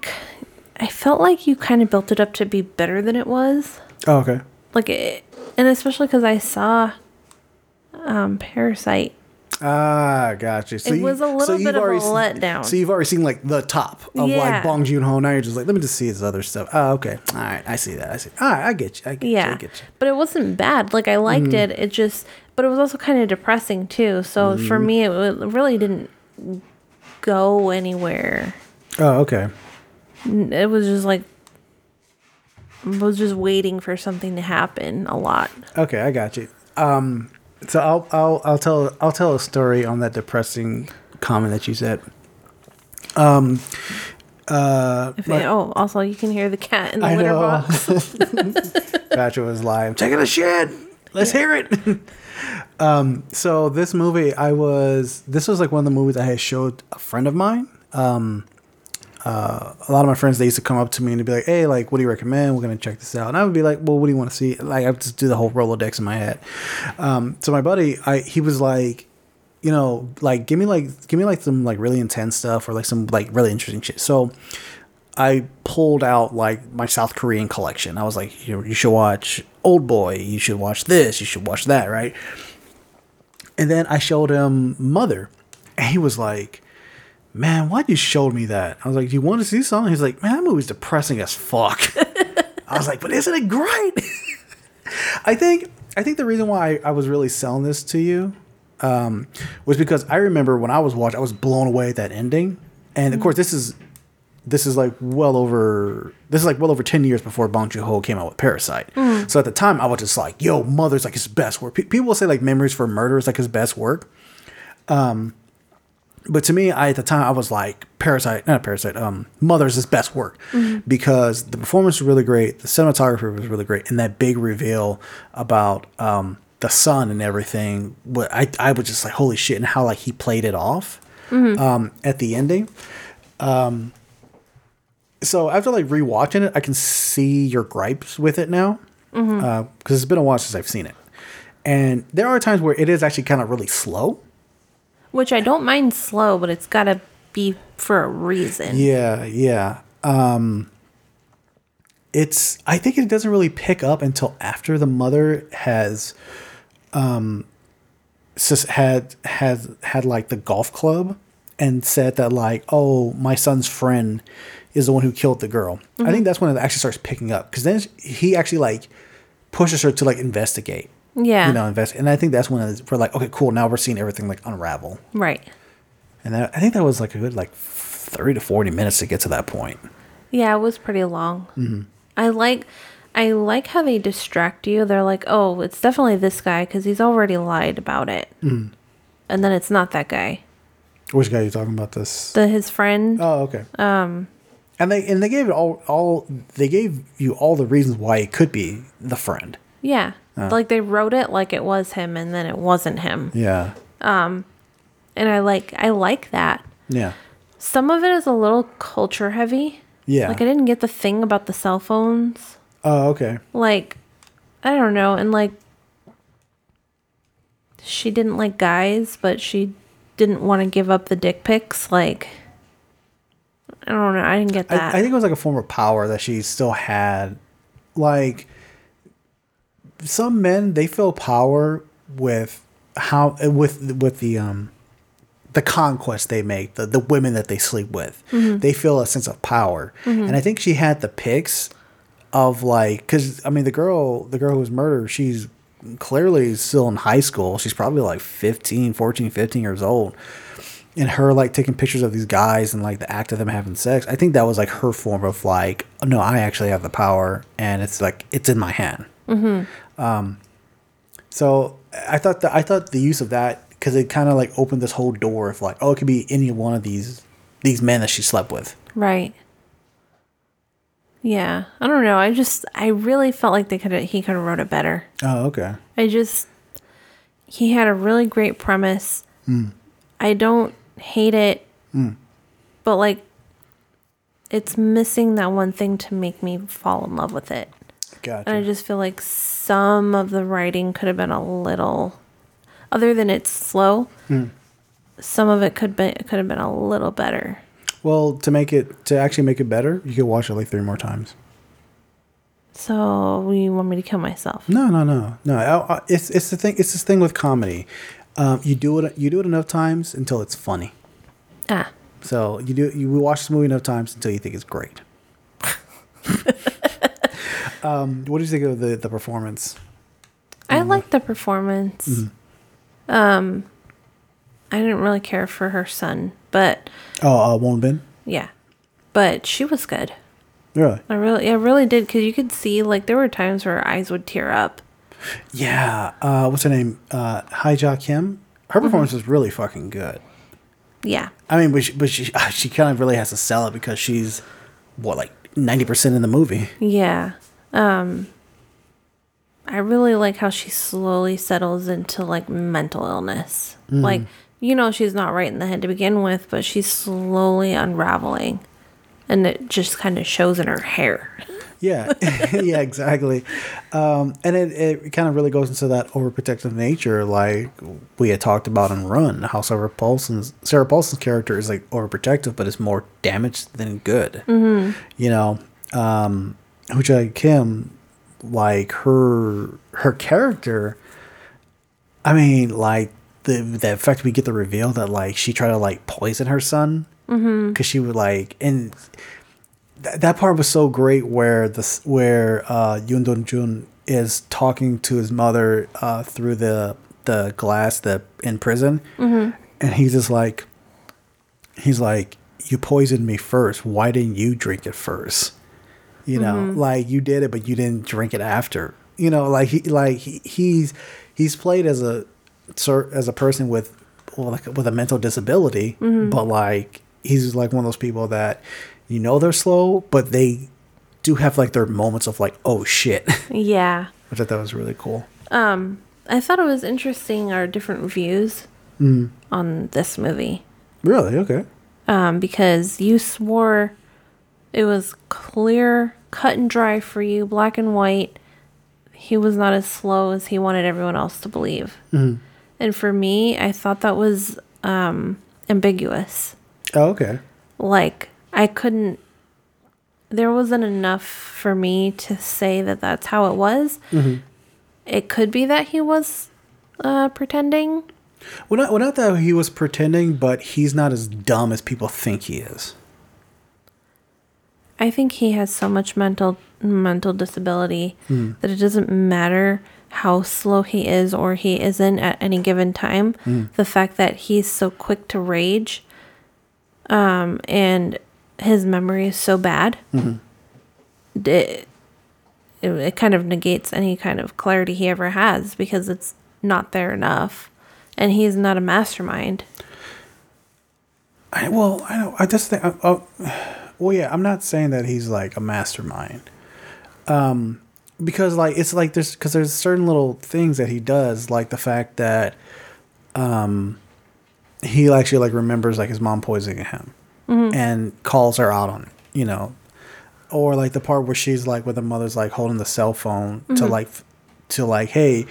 I felt like you kind of built it up to be better than it was. oh, okay. Like it, and especially because I saw um Parasite. Ah, gotcha. So It you- was a little so bit you've of a already seen- letdown. So you've already seen like the top of Yeah. like Bong Joon Ho. Now you're just like, let me just see his other stuff. Oh, okay. All right. I see that. I see. All right. I get you. I get you. I Yeah, get you. but it wasn't bad. Like I liked it. It just, but it was also kind of depressing too. So for me, it, wa- really didn't go anywhere. Oh, okay. It was just like I was just waiting for something to happen a lot. Okay, I got you. Um, so I'll I'll I'll tell I'll tell a story on that depressing comment that you said. Um, uh, If my- it- oh, also you can hear the cat in the I litter know. box. Patrick was lying. Taking a shit. Let's hear it. um, so this movie, I was. This was like one of the movies I had showed a friend of mine. Um, uh, a lot of my friends they used to come up to me and be like, "Hey, like, what do you recommend? We're gonna check this out." And I would be like, "Well, what do you want to see?" Like, I would just do the whole Rolodex in my head. Um, so my buddy, I he was like, you know, like give me like give me like some like really intense stuff or like some like really interesting shit. So I pulled out like my South Korean collection. I was like, you, you should watch Oldboy. You should watch this. You should watch that. Right. And then I showed him Mother, and he was like, "Man, why'd you show me that?" I was like, "Do you want to see something?" He's like, "Man, that movie's depressing as fuck." I was like, "But isn't it great?" I think I think the reason why I, I was really selling this to you um, was because I remember when I was watching, I was blown away at that ending, and of course, this is this is like well over this is like well over 10 years before Bong Joon-ho came out with Parasite. So at the time I was just like, yo, Mother's like his best work. Pe- people will say like Memories for Murder is like his best work. Um but to me, I at the time I was like Parasite, not Parasite, um Mother's his best work. Because the performance was really great, the cinematography was really great, and that big reveal about um the son and everything, what I I was just like holy shit and how like he played it off um at the ending. So after like rewatching it, I can see your gripes with it now because it's been a while since I've seen it, and there are times where it is actually kind of really slow. Which I don't mind slow, but it's got to be for a reason. Yeah, yeah. Um, it's I think it doesn't really pick up until after the mother has, um, had had had like the golf club and said that like oh my son's friend is the one who killed the girl. I think that's when it actually starts picking up because then he actually like pushes her to like investigate. Yeah. You know, invest, and I think that's when it's- we're like, okay, cool. Now we're seeing everything like unravel, Right. and that, I think that was like a good like thirty to forty minutes to get to that point. Yeah, it was pretty long. I like I like how they distract you. They're like, "Oh, it's definitely this guy because he's already lied about it." And then it's not that guy. Which guy are you talking about? This? The his friend. Oh, okay. Um, and they and they gave it all all they gave you all the reasons why it could be the friend. Yeah. Like they wrote it like it was him and then it wasn't him. Yeah, Um And I like I like that. yeah, Some of it is a little culture heavy. yeah. Like I didn't get the thing about the cell phones. oh, okay. Like I don't know, and like she didn't like guys, but she didn't want to give up the dick pics. Like I don't know. I didn't get that. I, I think it was like a form of power that she still had. Like some men, they feel power with how with with the um the conquest they make, the the women that they sleep with. Mm-hmm. They feel a sense of power, mm-hmm. and I think she had the pics of like because I mean the girl the girl who was murdered, she's clearly still in high school. She's probably like 15, 14, 15 years old. And her like taking pictures of these guys and like the act of them having sex i think that was like her form of like no i actually have the power and it's like it's in my hand mm-hmm. Um so i thought that i thought the use of that because it kind of like opened this whole door of like oh it could be any one of these these men that she slept with right. Yeah. I don't know. I just I really felt like they could he could have wrote it better. oh okay I just he had a really great premise. I don't hate it, but like it's missing that one thing to make me fall in love with it. Gotcha And I just feel like some of the writing could have been a little, other than it's slow. Some of it could be could have been a little better. well to make it to actually make it better you could watch it like three more times So you want me to kill myself? No, no, no, no. I, I, it's it's the thing. It's this thing with comedy. Um, you do it. You do it enough times until it's funny. Ah, So you do. You watch the movie enough times until you think it's great. um, what did you think of the the performance? I liked the performance. Um, I didn't really care for her son, but Oh, uh, Won Bin. yeah, but she was good. Really? I really, I really did because you could see like there were times where her eyes would tear up. Yeah. Uh, what's her name? Uh, Hye-ja Kim. Her performance was really fucking good. Yeah, I mean, but she, but she she kind of really has to sell it because she's what like ninety percent in the movie. Yeah. Um I really like how she slowly settles into like mental illness. Like, you know she's not right in the head to begin with, but she's slowly unraveling. and it just kind of shows in her hair. Yeah, yeah, exactly. Um, and it, it kind of really goes into that overprotective nature, like we had talked about in Run, how Sarah Paulson's Sarah Paulson's character is like overprotective, but it's more damaged than good. Mm-hmm. You know, um, Hye-ja Kim, like her her character. I mean, like the the fact we get the reveal that like she tried to like poison her son. Because she would like and th- that part was so great where this where uh Yoon Dong Jun is talking to his mother uh through the the glass the in prison. And he's just like he's like you poisoned me first. Why didn't you drink it first you know like you did it but you didn't drink it after. You know like he like he, he's he's played as a as a person with well, like with a mental disability but like he's like one of those people that you know they're slow but they do have like their moments of like oh shit. Yeah. which i thought that was really cool. Um, I thought it was interesting our different views on this movie. really? Okay. Um, because you swore it was clear, cut and dry for you, black and white. He was not as slow as he wanted everyone else to believe. And for me, I thought that was um, ambiguous. oh okay Like, I couldn't, there wasn't enough for me to say that that's how it was. It could be that he was uh, pretending. well not, well not that he was pretending but he's not as dumb as people think he is I think he has so much mental mental disability hmm. that it doesn't matter how slow he is or he isn't at any given time. Hmm. The fact that he's so quick to rage, um, and his memory is so bad, mm-hmm. it, it it kind of negates any kind of clarity he ever has because it's not there enough, and he's not a mastermind. I, well, I don't. I just think. Oh, well, yeah. I'm not saying that he's like a mastermind, um, because like it's like there's because there's certain little things that he does, like the fact that, um, he actually like remembers like his mom poisoning him, and calls her out on it. You know, or like the part where she's like, where the mother's like holding the cell phone to like, to like, hey,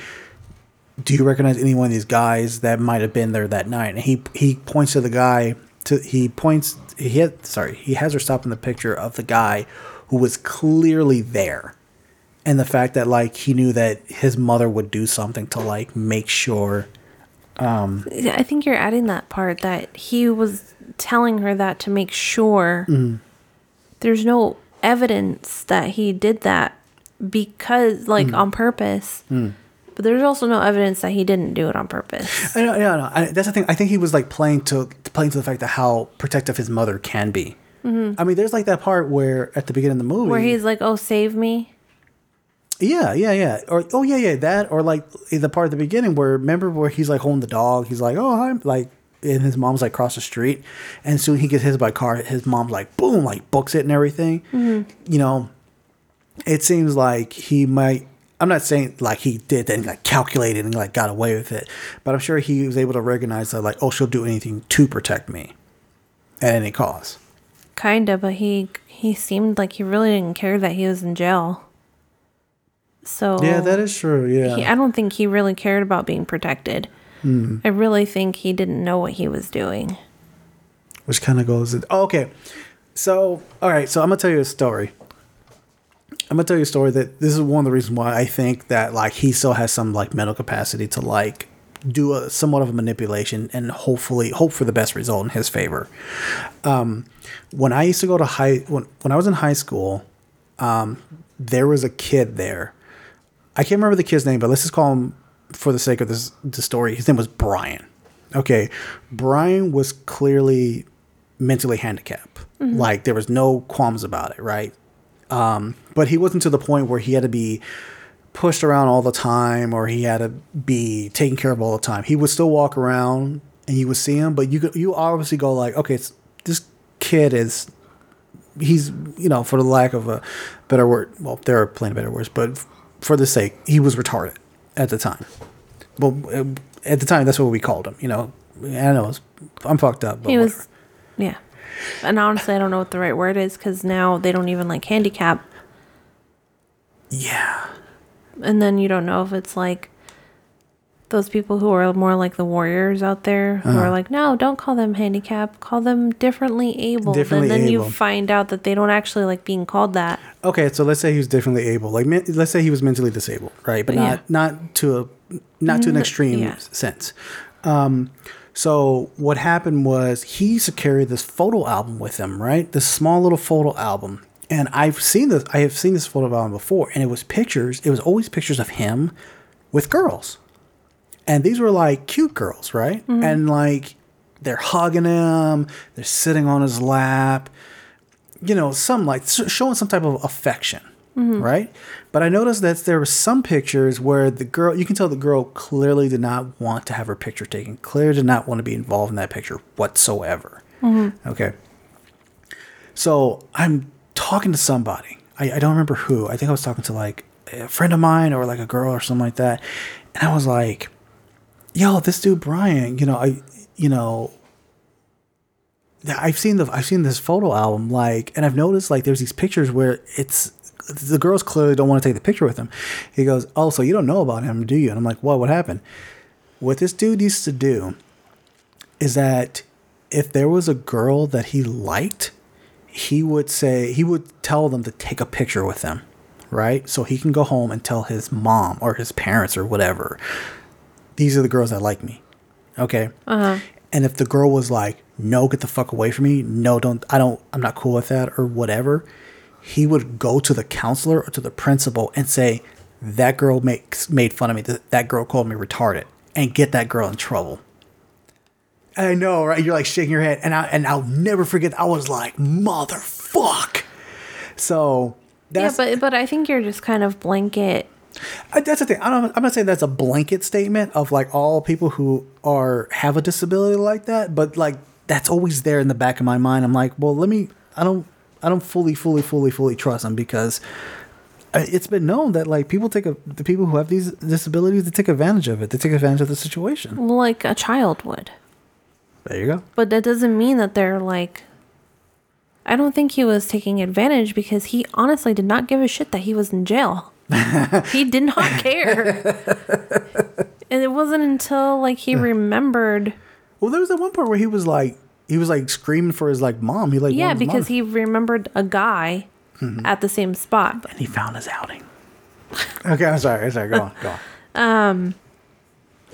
do you recognize any one of these guys that might have been there that night? And he he points to the guy to he points he had sorry he has her stop in the picture of the guy who was clearly there, and the fact that like he knew that his mother would do something to like make sure. Um I think you're adding that part that he was telling her that to make sure mm-hmm. there's no evidence that he did that because like mm. on purpose. Mm. But there's also no evidence that he didn't do it on purpose. I know, I know, I, that's the thing. I think he was like playing to playing to the fact that how protective his mother can be. Mm-hmm. I mean, there's like that part where at the beginning of the movie, Where he's like, "Oh, save me." Yeah, yeah, yeah. Or oh yeah, yeah, that or like the part at the beginning where remember where he's like holding the dog, he's like, Oh hi like and his mom's like across the street and soon he gets hit by a car, his mom's like boom, like books it and everything. Mm-hmm. You know, it seems like he might I'm not saying like he did and like calculated and like got away with it, but I'm sure he was able to recognize that like, oh, she'll do anything to protect me at any cost. Kinda, but he he seemed like he really didn't care that he was in jail. So Yeah, that is true. Yeah. He, I don't think he really cared about being protected. Hmm. I really think he didn't know what he was doing. which kind of goes. Oh, okay, so all right, so I'm gonna tell you a story. I'm gonna tell you a story that this is one of the reasons why I think that like he still has some like mental capacity to like do a somewhat of a manipulation and hopefully hope for the best result in his favor. Um, when I used to go to high when when I was in high school, um, there was a kid there. I can't remember the kid's name, but let's just call him for the sake of this the story. His name was Brian. Okay, Brian was clearly mentally handicapped. Like there was no qualms about it, right? Um, but he wasn't to the point where he had to be pushed around all the time or he had to be taken care of all the time. He would still walk around and you would see him, but you could, you obviously go like, okay, it's, this kid is he's you know for the lack of a better word well there are plenty of better words but for the sake he was retarded at the time well uh, at the time that's what we called him you know i know it's, i'm fucked up but He whatever. was, yeah. And honestly, I don't know what the right word is because now they don't even like handicap. Yeah. And then you don't know if it's like those people who are more like the warriors out there who Uh-huh. are like, no, don't call them handicap, call them differently able. Differently and then you find out that they don't actually like being called that. Okay, so let's say he was differently able. Like, let's say he was mentally disabled, right? But Yeah. not not to a not to an Mm, extreme yeah. sense. Um, so what happened was he used to carry this photo album with him, right? This small little photo album, and I've seen this. I have seen this photo album before, and it was pictures. It was always pictures of him with girls, and these were like cute girls, right? And like they're hugging him, they're sitting on his lap you know, some like showing some type of affection, Mm-hmm. right? But I noticed that there were some pictures where the girl, you can tell the girl clearly did not want to have her picture taken, clearly did not want to be involved in that picture whatsoever. Mm-hmm. Okay. So I'm talking to somebody. I, I don't remember who. I think I was talking to like a friend of mine or like a girl or something like that. And I was like, yo, this dude Brian, you know, I, you know, I've seen the I've seen this photo album like, and I've noticed like there's these pictures where it's the girls clearly don't want to take the picture with him. He goes, "Oh, so you don't know about him, do you?" And I'm like, "What? What happened?" What this dude used to do is that if there was a girl that he liked, he would say he would tell them to take a picture with them, right? So he can go home and tell his mom or his parents or whatever, these are the girls that like me. Okay. Uh-huh. And if the girl was like, "No, get the fuck away from me. No, don't. I don't. I'm not cool with that or whatever," he would go to the counselor or to the principal and say, "That girl makes made fun of me. That, girl called me retarded," and get that girl in trouble. I know, right? You're like shaking your head, and I and I'll never forget. I was like, "Motherfuck." So that's yeah, but but I think you're just kind of blanket. uh, That's the thing. I don't, I'm not saying that's a blanket statement of like all people who are have a disability like that, but like that's always there in the back of my mind. I'm like, well, let me. I don't. I don't fully, fully, fully, fully trust them because it's been known that like people take a the people who have these disabilities they take advantage of it. They take advantage of the situation. Like a child would. There you go. But that doesn't mean that they're like. I don't think he was taking advantage because he honestly did not give a shit that he was in jail. he did not care. and it wasn't until like he remembered. Well, there was that one part where he was like he was like screaming for his like mom. He like Yeah, because mom. he remembered a guy at the same spot. and he found his outing. okay, I'm sorry. I'm sorry. Go on. Go on. Um,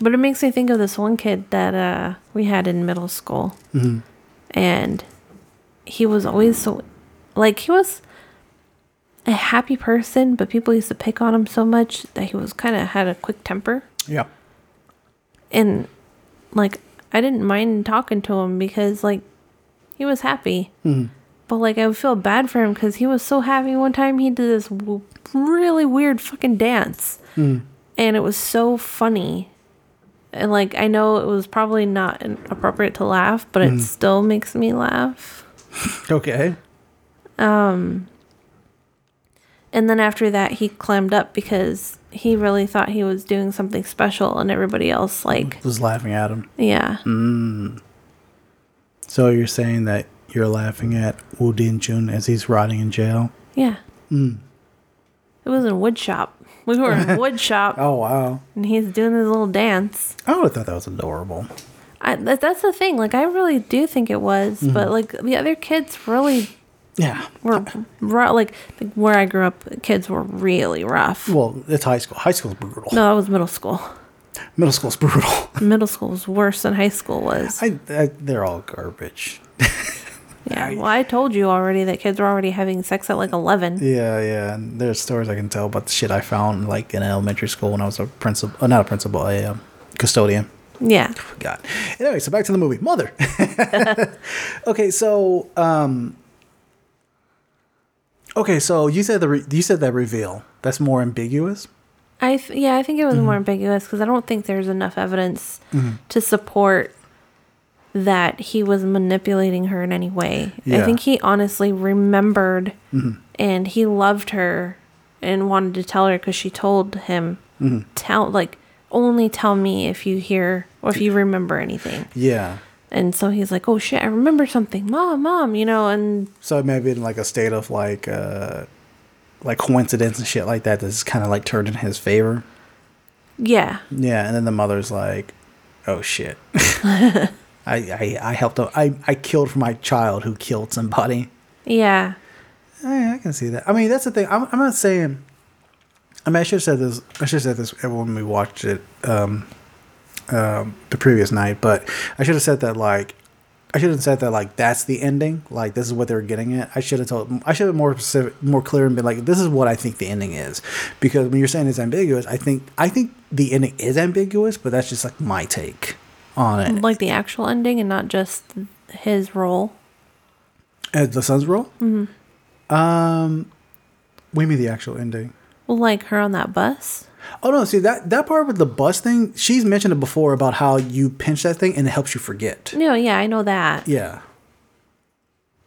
But it makes me think of this one kid that uh, we had in middle school. And he was always so, like, he was a happy person, but people used to pick on him so much that he was kind of had a quick temper. Yeah. And, like, I didn't mind talking to him because, like, he was happy. Hmm. But, like, I would feel bad for him because he was so happy. One time he did this w- really weird fucking dance. Hmm. And it was so funny. And, like, I know it was probably not appropriate to laugh, but it hmm. still makes me laugh. Okay. Um. And then after that, he clammed up because he really thought he was doing something special, and everybody else, like, Was laughing at him. yeah. Mm. So you're saying that you're laughing at Woo Din Jun as he's rotting in jail? Yeah. Mm. It was in wood shop. We were in wood shop, Oh wow! and he's doing his little dance. I would have thought that was adorable. I, that, that's the thing. Like, I really do think it was, but mm-hmm. like the other kids really Yeah. were like, like where I grew up. Kids were really rough. Well, it's high school. High school's brutal. No, that was middle school. Middle school's brutal. Middle school was worse than high school was. I, I they're all garbage. yeah. Well, I told you already that kids were already having sex at like eleven. Yeah, yeah. And there's stories I can tell about the shit I found like in elementary school when I was a principal. Oh, not a principal, a um, custodian. Yeah. God. Anyway, so back to the movie, Mother. okay, so um, okay, so you said the re- you said that reveal that's more ambiguous. I th- yeah, I think it was more mm-hmm. ambiguous because I don't think there's enough evidence mm-hmm. to support that he was manipulating her in any way. I think he honestly remembered mm-hmm. and he loved her and wanted to tell her because she told him, tell like only tell me if you hear or if you remember anything. Yeah. And so he's like, "Oh shit, I remember something, mom, mom," you know, and So it may be in like a state of like uh like coincidence and shit like that that's kind of like turned in his favor. yeah, Yeah, and then the mother's like, "Oh shit, I, I I helped. A, I I killed for my child who killed somebody." yeah, I, I can see that. I mean, that's the thing. I'm, I'm not saying. I mean, I should have said this. I should have said this when we watched it um, um, the previous night. But I should have said that like. I should have said that like that's the ending. Like this is what they were getting at. I should have told. I should have been more specific, more clear, and been like, "This is what I think the ending is." Because when you're saying it's ambiguous, I think I think the ending is ambiguous, but that's just like my take on it. like the actual ending and not just his role. As the son's role. Mm-hmm. Um, we mean the actual ending. Well, like her on that bus. Oh no! See that that part with the bus thing. She's mentioned it before about how you pinch that thing and it helps you forget. No, yeah, I know that. Yeah.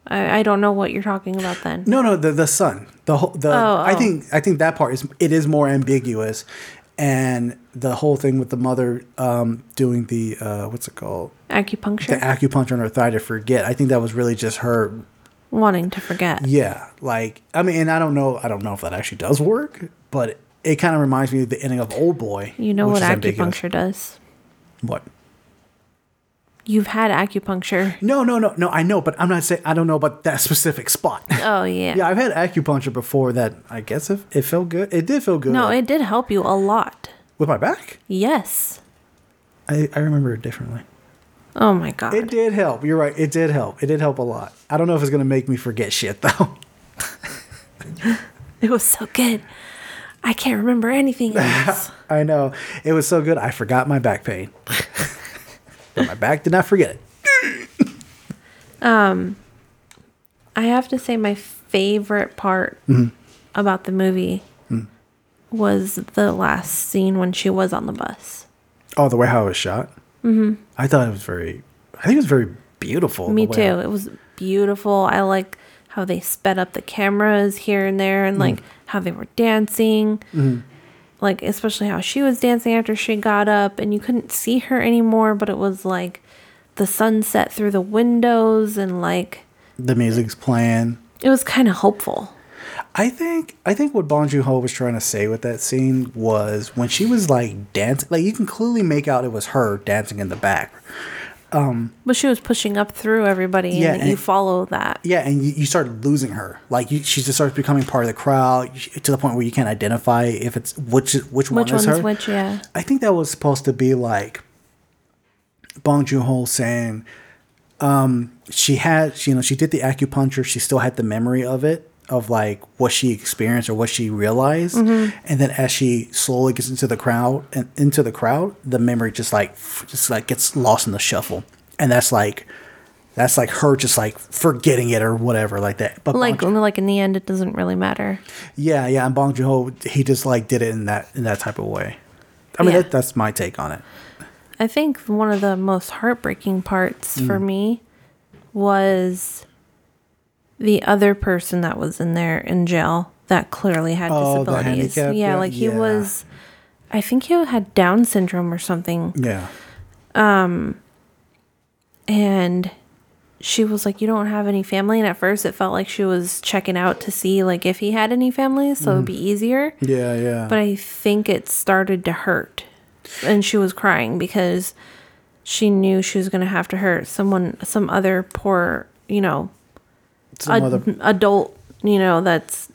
I, I don't know what you're talking about then. No, no. The the son. The whole. The. Oh, I oh. think I think that part is it is more ambiguous, and the whole thing with the mother um, doing the uh, what's it called Acupuncture. the acupuncture on her thigh to forget. I think that was really just her. wanting to forget. Yeah. Like I mean, and I don't know. I don't know if that actually does work, but it kind of reminds me of the ending of Oldboy. You know what what is ambiguous. acupuncture does. What? You've had acupuncture. No, no, no, no. I know, but I'm not saying I don't know about that specific spot. Oh yeah. yeah, I've had acupuncture before. That I guess it, it felt good. It did feel good. No, it did help you a lot. with my back. Yes. I, I remember it differently. Oh my god. It did help. You're right. It did help. It did help a lot. I don't know if it's gonna make me forget shit though. It was so good. I can't remember anything else. I know it was so good. I forgot my back pain, but my back did not forget it. um, I have to say my favorite part Mm-hmm. about the movie Mm. was the last scene when she was on the bus. Oh, the way how it was shot. Mm-hmm. I thought it was very. I think it was very beautiful. Me too. It was beautiful. I like how they sped up the cameras here and there Mm. and like how they were dancing. Mm-hmm. Like especially how she was dancing after she got up and you couldn't see her anymore, but it was like the sunset through the windows and like the music's playing. it was kind of hopeful. I think I think what Bong Joon Ho was trying to say with that scene was when she was like dancing, like you can clearly make out it was her dancing in the back. But she was pushing up through everybody Yeah, and you follow that. Yeah, and you, you start losing her. Like you, she just starts becoming part of the crowd to the point where you can't identify if it's which which, one Which is one's her. which, yeah. I think that was supposed to be like Bong Joon Ho saying, um, she had, you know, she did the acupuncture. She still had the memory of it, of like what she experienced or what she realized. And then as she slowly gets into the crowd and into the crowd, the memory just like, just like gets lost in the shuffle. And that's like, that's like her just like forgetting it or whatever like that. But Like like in the end it doesn't really matter. yeah, yeah, and Bong Joon Ho, he just like did it in that in that type of way. I mean, Yeah. that, that's my take on it. I think one of the most heartbreaking parts for Mm. me was the other person that was in there in jail that clearly had Oh, disabilities. yeah, guy? like he Yeah. was I think he had Down syndrome or something. Yeah. Um and she was like, You don't have any family. And at first it felt like she was checking out to see like if he had any family, so it'd be easier. Yeah, yeah. But I think it started to hurt. And she was crying because she knew she was going to have to hurt someone, some other poor, you know, Some ad- other adult, you know, that's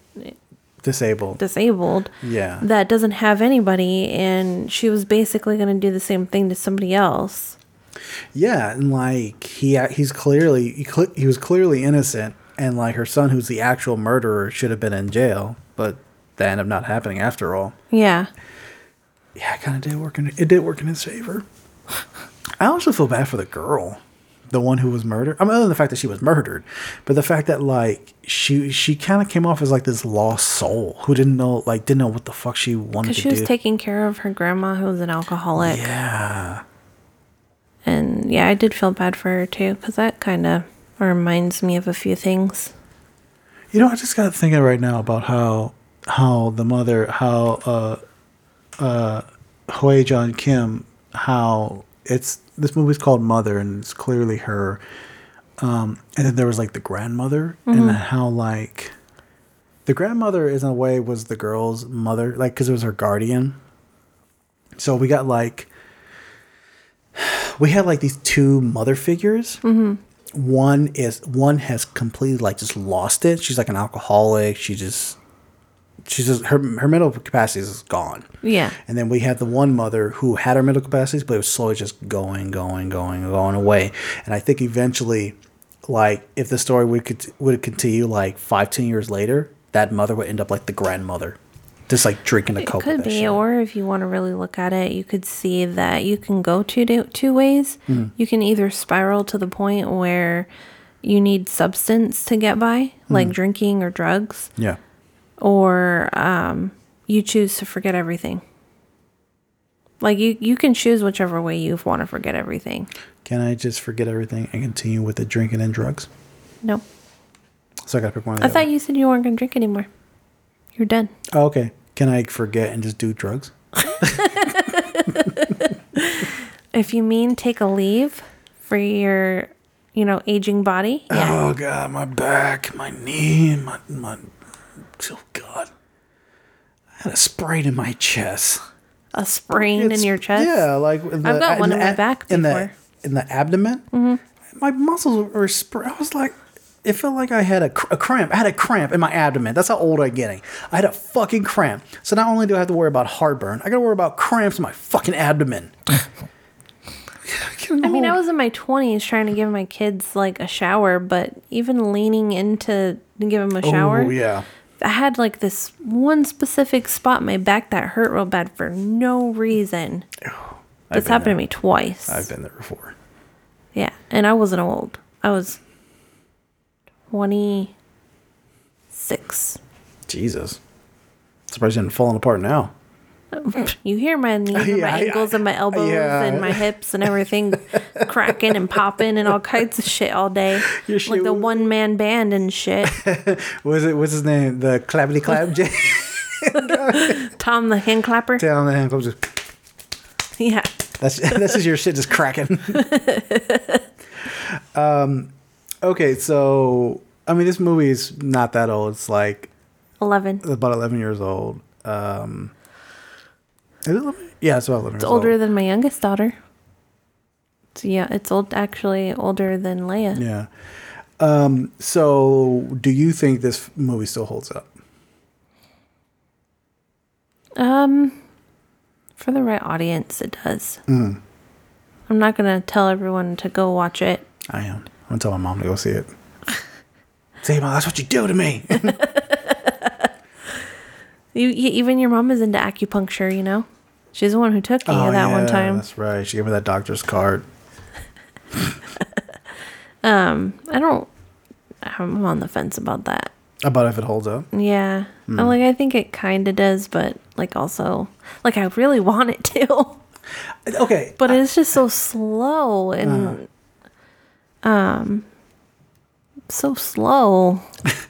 disabled. disabled yeah. that doesn't have anybody. And she was basically going to do the same thing to somebody else. yeah, and like he he's clearly he, cle he was clearly innocent, and like her son, who's the actual murderer, should have been in jail, but that ended up not happening after all. Yeah. Yeah, it kind of did work in it did work in his favor. I also feel bad for the girl, the one who was murdered. I mean, other than the fact that she was murdered, but the fact that like she she kind of came off as like this lost soul who didn't know like didn't know what the fuck she wanted Because she was do. taking care of her grandma who was an alcoholic. yeah, And yeah, I did feel bad for her too, because that kind of reminds me of a few things. you know, I just got thinking right now about how how the mother how uh uh Hye-ja Kim how it's this movie's called Mother, and it's clearly her. Um, and then there was like the grandmother, and how like the grandmother, is in a way, was the girl's mother, like because it was her guardian. So we got like we had like these two mother figures. One is one has completely like just lost it. She's like an alcoholic. She just she's just her her mental capacities is gone. Yeah. And then we had the one mother who had her mental capacities, but it was slowly just going, going, going, going away. And I think eventually, like if the story would cont- would continue like five, ten years later, that mother would end up like the grandmother, just like drinking a coke. It could be, shit. or if you want to really look at it, you could see that you can go two two ways. Hmm. You can either spiral to the point where you need substance to get by, like Hmm. drinking or drugs, yeah. Or um, you choose to forget everything. Like you, you can choose whichever way you want to forget everything. Can I just forget everything and continue with the drinking and drugs? No, So I gotta pick one. Of the I thought you said you weren't going to drink anymore. You're done. Oh, okay. Can I forget and just do drugs? If you mean take a leave for your, you know, aging body, yeah. Oh god, my back, my knee, my my. Oh god, I had a sprain in my chest. a sprain in your chest. Yeah, like the, I've got one in in my the- back in the before. Mm-hmm. in the abdomen. My muscles were. Spr- I was like, it felt like I had a, cr- a cramp. I had a cramp in my abdomen. That's how old I'm getting. I had a fucking cramp. So not only do I have to worry about heartburn, I got to worry about cramps in my fucking abdomen. I mean, I was in my 20s trying to give my kids like a shower, but even leaning into to give them a shower, Oh yeah. I had like this one specific spot in my back that hurt real bad for no reason. This happened there. to me twice. I've been there before. yeah, and I wasn't old. I was 26. Jesus. I'm Surprised you haven't fallen apart now. You hear my knees and my ankles and my elbows yeah. and my hips and everything cracking and popping and all kinds of shit all day. Like the one man band and shit. Was it? What's his name? The clappity clap. J- Tom the hand clapper. Down the hand. Just, Yeah. that's that's just your shit just cracking. um. Okay, so I mean, this movie is not that old. It's like 11. about eleven years old. Um. Is it 11? Yeah, it's about eleven. It's older than my youngest daughter. So yeah, it's old actually older than Leia. Yeah. Um. So, do you think this movie still holds up? Um for the right audience it does. Hmm. I'm not going to tell everyone to go watch it. I am. I'm gonna tell my mom to go see it. Say, mom, that's what you do to me. You, you, even your mom is into acupuncture, you know? She's the one who took me that one time. Oh, That's right. She gave me that doctor's card. I don't I'm on the fence about that. About if it holds up. Yeah. Hmm. I like I think it kind of does, but like also like I really want it to. Okay. but it's just so slow and um so slow.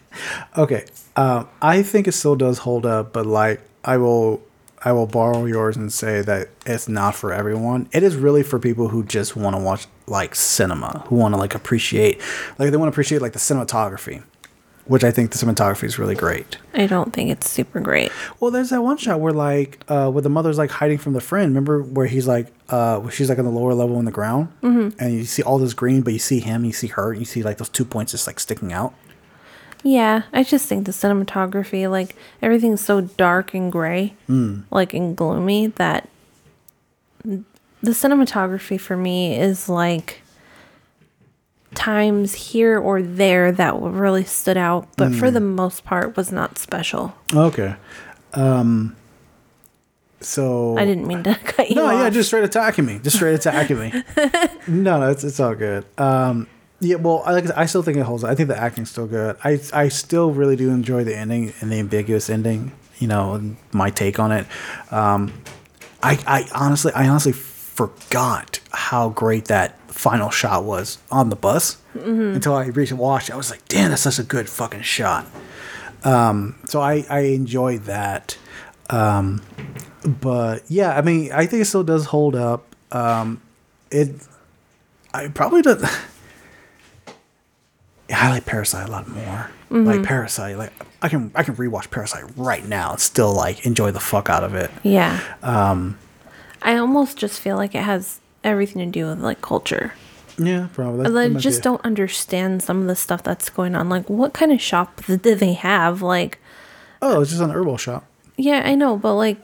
Okay. Um, I think it still does hold up, but like I will I will borrow yours and say that it's not for everyone. It is really for people who just want to watch like cinema, who want to like appreciate like they want to appreciate like the cinematography. Which I think the cinematography is really great. I don't think it's super great. Well, there's that one shot where like uh where the mother's like hiding from the friend. Remember where he's like uh where she's like on the lower level on the ground mm-hmm. and you see all this green, but you see him, you see her, you see like those two points just like sticking out. Yeah, I just think the cinematography, like everything's so dark and gray, like and gloomy that the cinematography for me is like times here or there that really stood out, but for the most part was not special. Okay. Um so I didn't mean to cut you No, off. yeah, just straight attacking me. Just straight attacking me. no, no, it's it's all good. Um, yeah, well, I like I still think it holds. up. I think the acting's still good. I I still really do enjoy the ending and the ambiguous ending. You know, my take on it. Um, I I honestly I honestly forgot how great that final shot was on the bus until I recently watched. it. I was like, damn, that's such a good fucking shot. Um, so I I enjoyed that. Um, but yeah, I mean, I think it still does hold up. Um, it. I probably don't. I like Parasite a lot more. Like Parasite, like I can I can rewatch Parasite right now and still like enjoy the fuck out of it. Yeah. Um, I almost just feel like it has everything to do with like culture. Yeah, probably. I That just don't understand some of the stuff that's going on. Like, what kind of shop do they have? Like, Oh, it's just an herbal shop. yeah, I know, but like,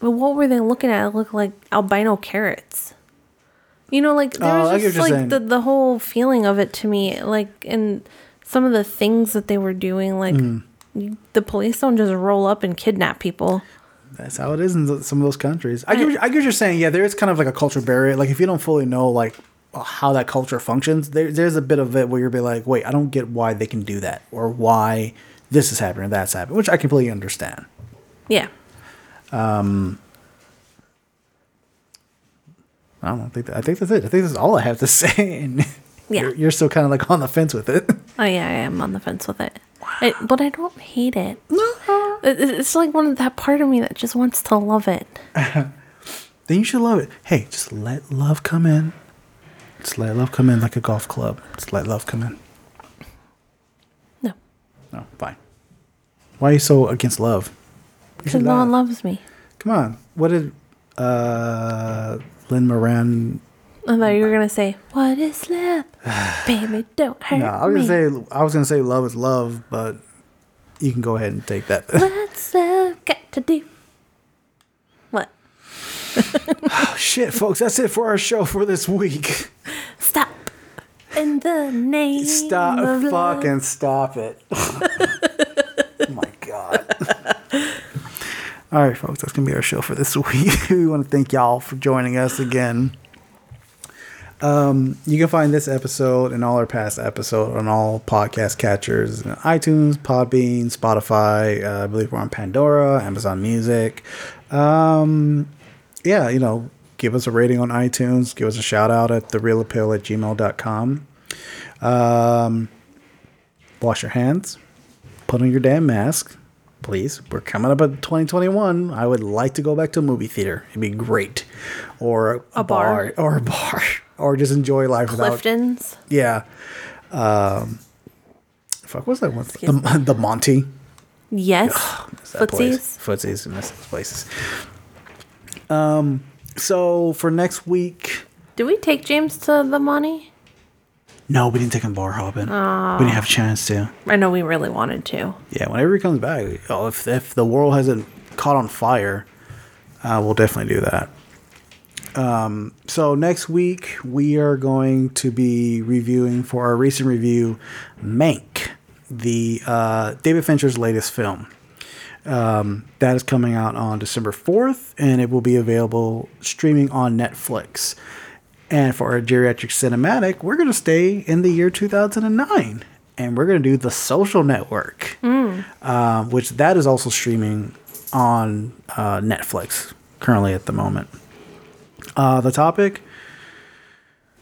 but what were they looking at? It looked like albino carrots. You know, like there Oh, was what just like the the whole feeling of it to me, like, and some of the things that they were doing, like. Mm. The police don't just roll up and kidnap people. That's how it is in some of those countries. I get, I get what you're saying. Yeah, there is kind of like a cultural barrier. Like if you don't fully know like how that culture functions, there, there's a bit of it where you'll be like, wait, I don't get why they can do that or why this is happening or that's happening, which I completely understand. Yeah. Um, I don't think that, I think that's it. I think that's all I have to say. And Yeah. you're, you're still kind of like on the fence with it. Oh yeah, I am on the fence with it. I, but I don't hate it. It- It's like one of that part of me that just wants to love it. then you should love it. Hey, just let love come in. Just let love come in like a golf club. Just let love come in. No, No, fine. Why are you so against love? Because no one loves me. Come on. What did uh Lynn Moran I thought you were gonna say, "What is love, baby? Don't hurt No, I was me." gonna say I was gonna say love is love, but you can go ahead and take that. What's love got to do? What? oh, shit, folks, that's it for our show for this week. Stop. In the name Stop of love. fucking stop it. oh my god. All right, folks, that's gonna be our show for this week. we want to thank y'all for joining us again. Um, you can find this episode and all our past episodes on all podcast catchers, iTunes, Podbean, Spotify. Uh, I believe we're on Pandora, Amazon Music. Um, yeah, you know, give us a rating on iTunes. Give us a shout out at thereelappeal at gmail.com. Um, wash your hands. Put on your damn mask, please. We're coming up at 2021. I would like to go back to a movie theater. It'd be great. Or a, bar. Or a bar. Or just enjoy life without. Clifton's. Yeah. Um, fuck, what's that one? The, the Monty. Yes. Miss that place. Footsies. Footsies. Miss those places. Um, so for next week, Do we take James to the money? No, we didn't take him bar hopping. We didn't have a chance to. I know we really wanted to. Yeah, whenever he comes back, oh, if if the world hasn't caught on fire, uh, we'll definitely do that. Um, so next week we are going to be reviewing for our recent review, Mank, the uh, David Fincher's latest film. Um, that is coming out on December fourth, and it will be available streaming on Netflix. And for our geriatric cinematic, we're going to stay in the year 2009 and we're going to do The Social Network, um, which that is also streaming on uh, Netflix currently at the moment. Uh, the topic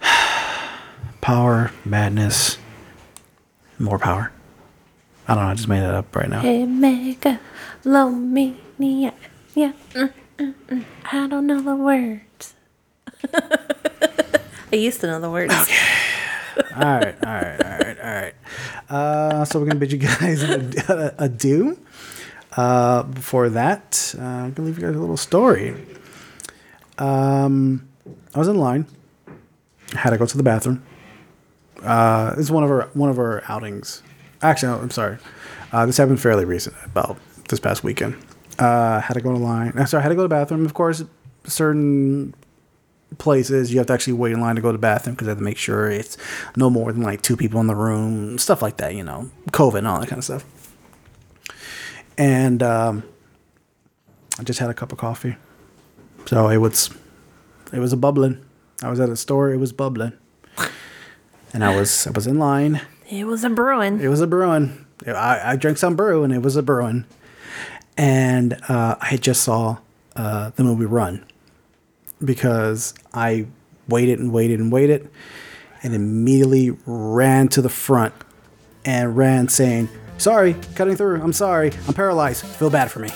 power, madness, more power. I don't know, I just made that up right now. Hey, mega, low me, yeah, yeah. mm, mm, mm. I don't know the words. I used to know the words. all right, all right, all right, all right. Uh, so we're gonna bid you guys adieu. Uh, before that, uh, I'm gonna leave you guys a little story. Um, I was in line. Had to go to the bathroom. Uh, it's one of our one of our outings. Actually, no, I'm sorry. Uh, this happened fairly recent, about this past weekend. Uh, had to go to line. Sorry, I had to go to the bathroom. Of course, certain places you have to actually wait in line to go to the bathroom because they have to make sure it's no more than like two people in the room, stuff like that. You know, COVID and all that kind of stuff. And um, I just had a cup of coffee, so it was it was a bubbling. I was at a store, it was bubbling, and I was I was in line. It was a brewing. It was a brewing. I, I drank some brew and it was a brewing. And uh, I just saw uh, the movie Run because I waited and waited and waited and immediately ran to the front and ran saying, Sorry, cutting through. I'm sorry. I'm paralyzed. Feel bad for me.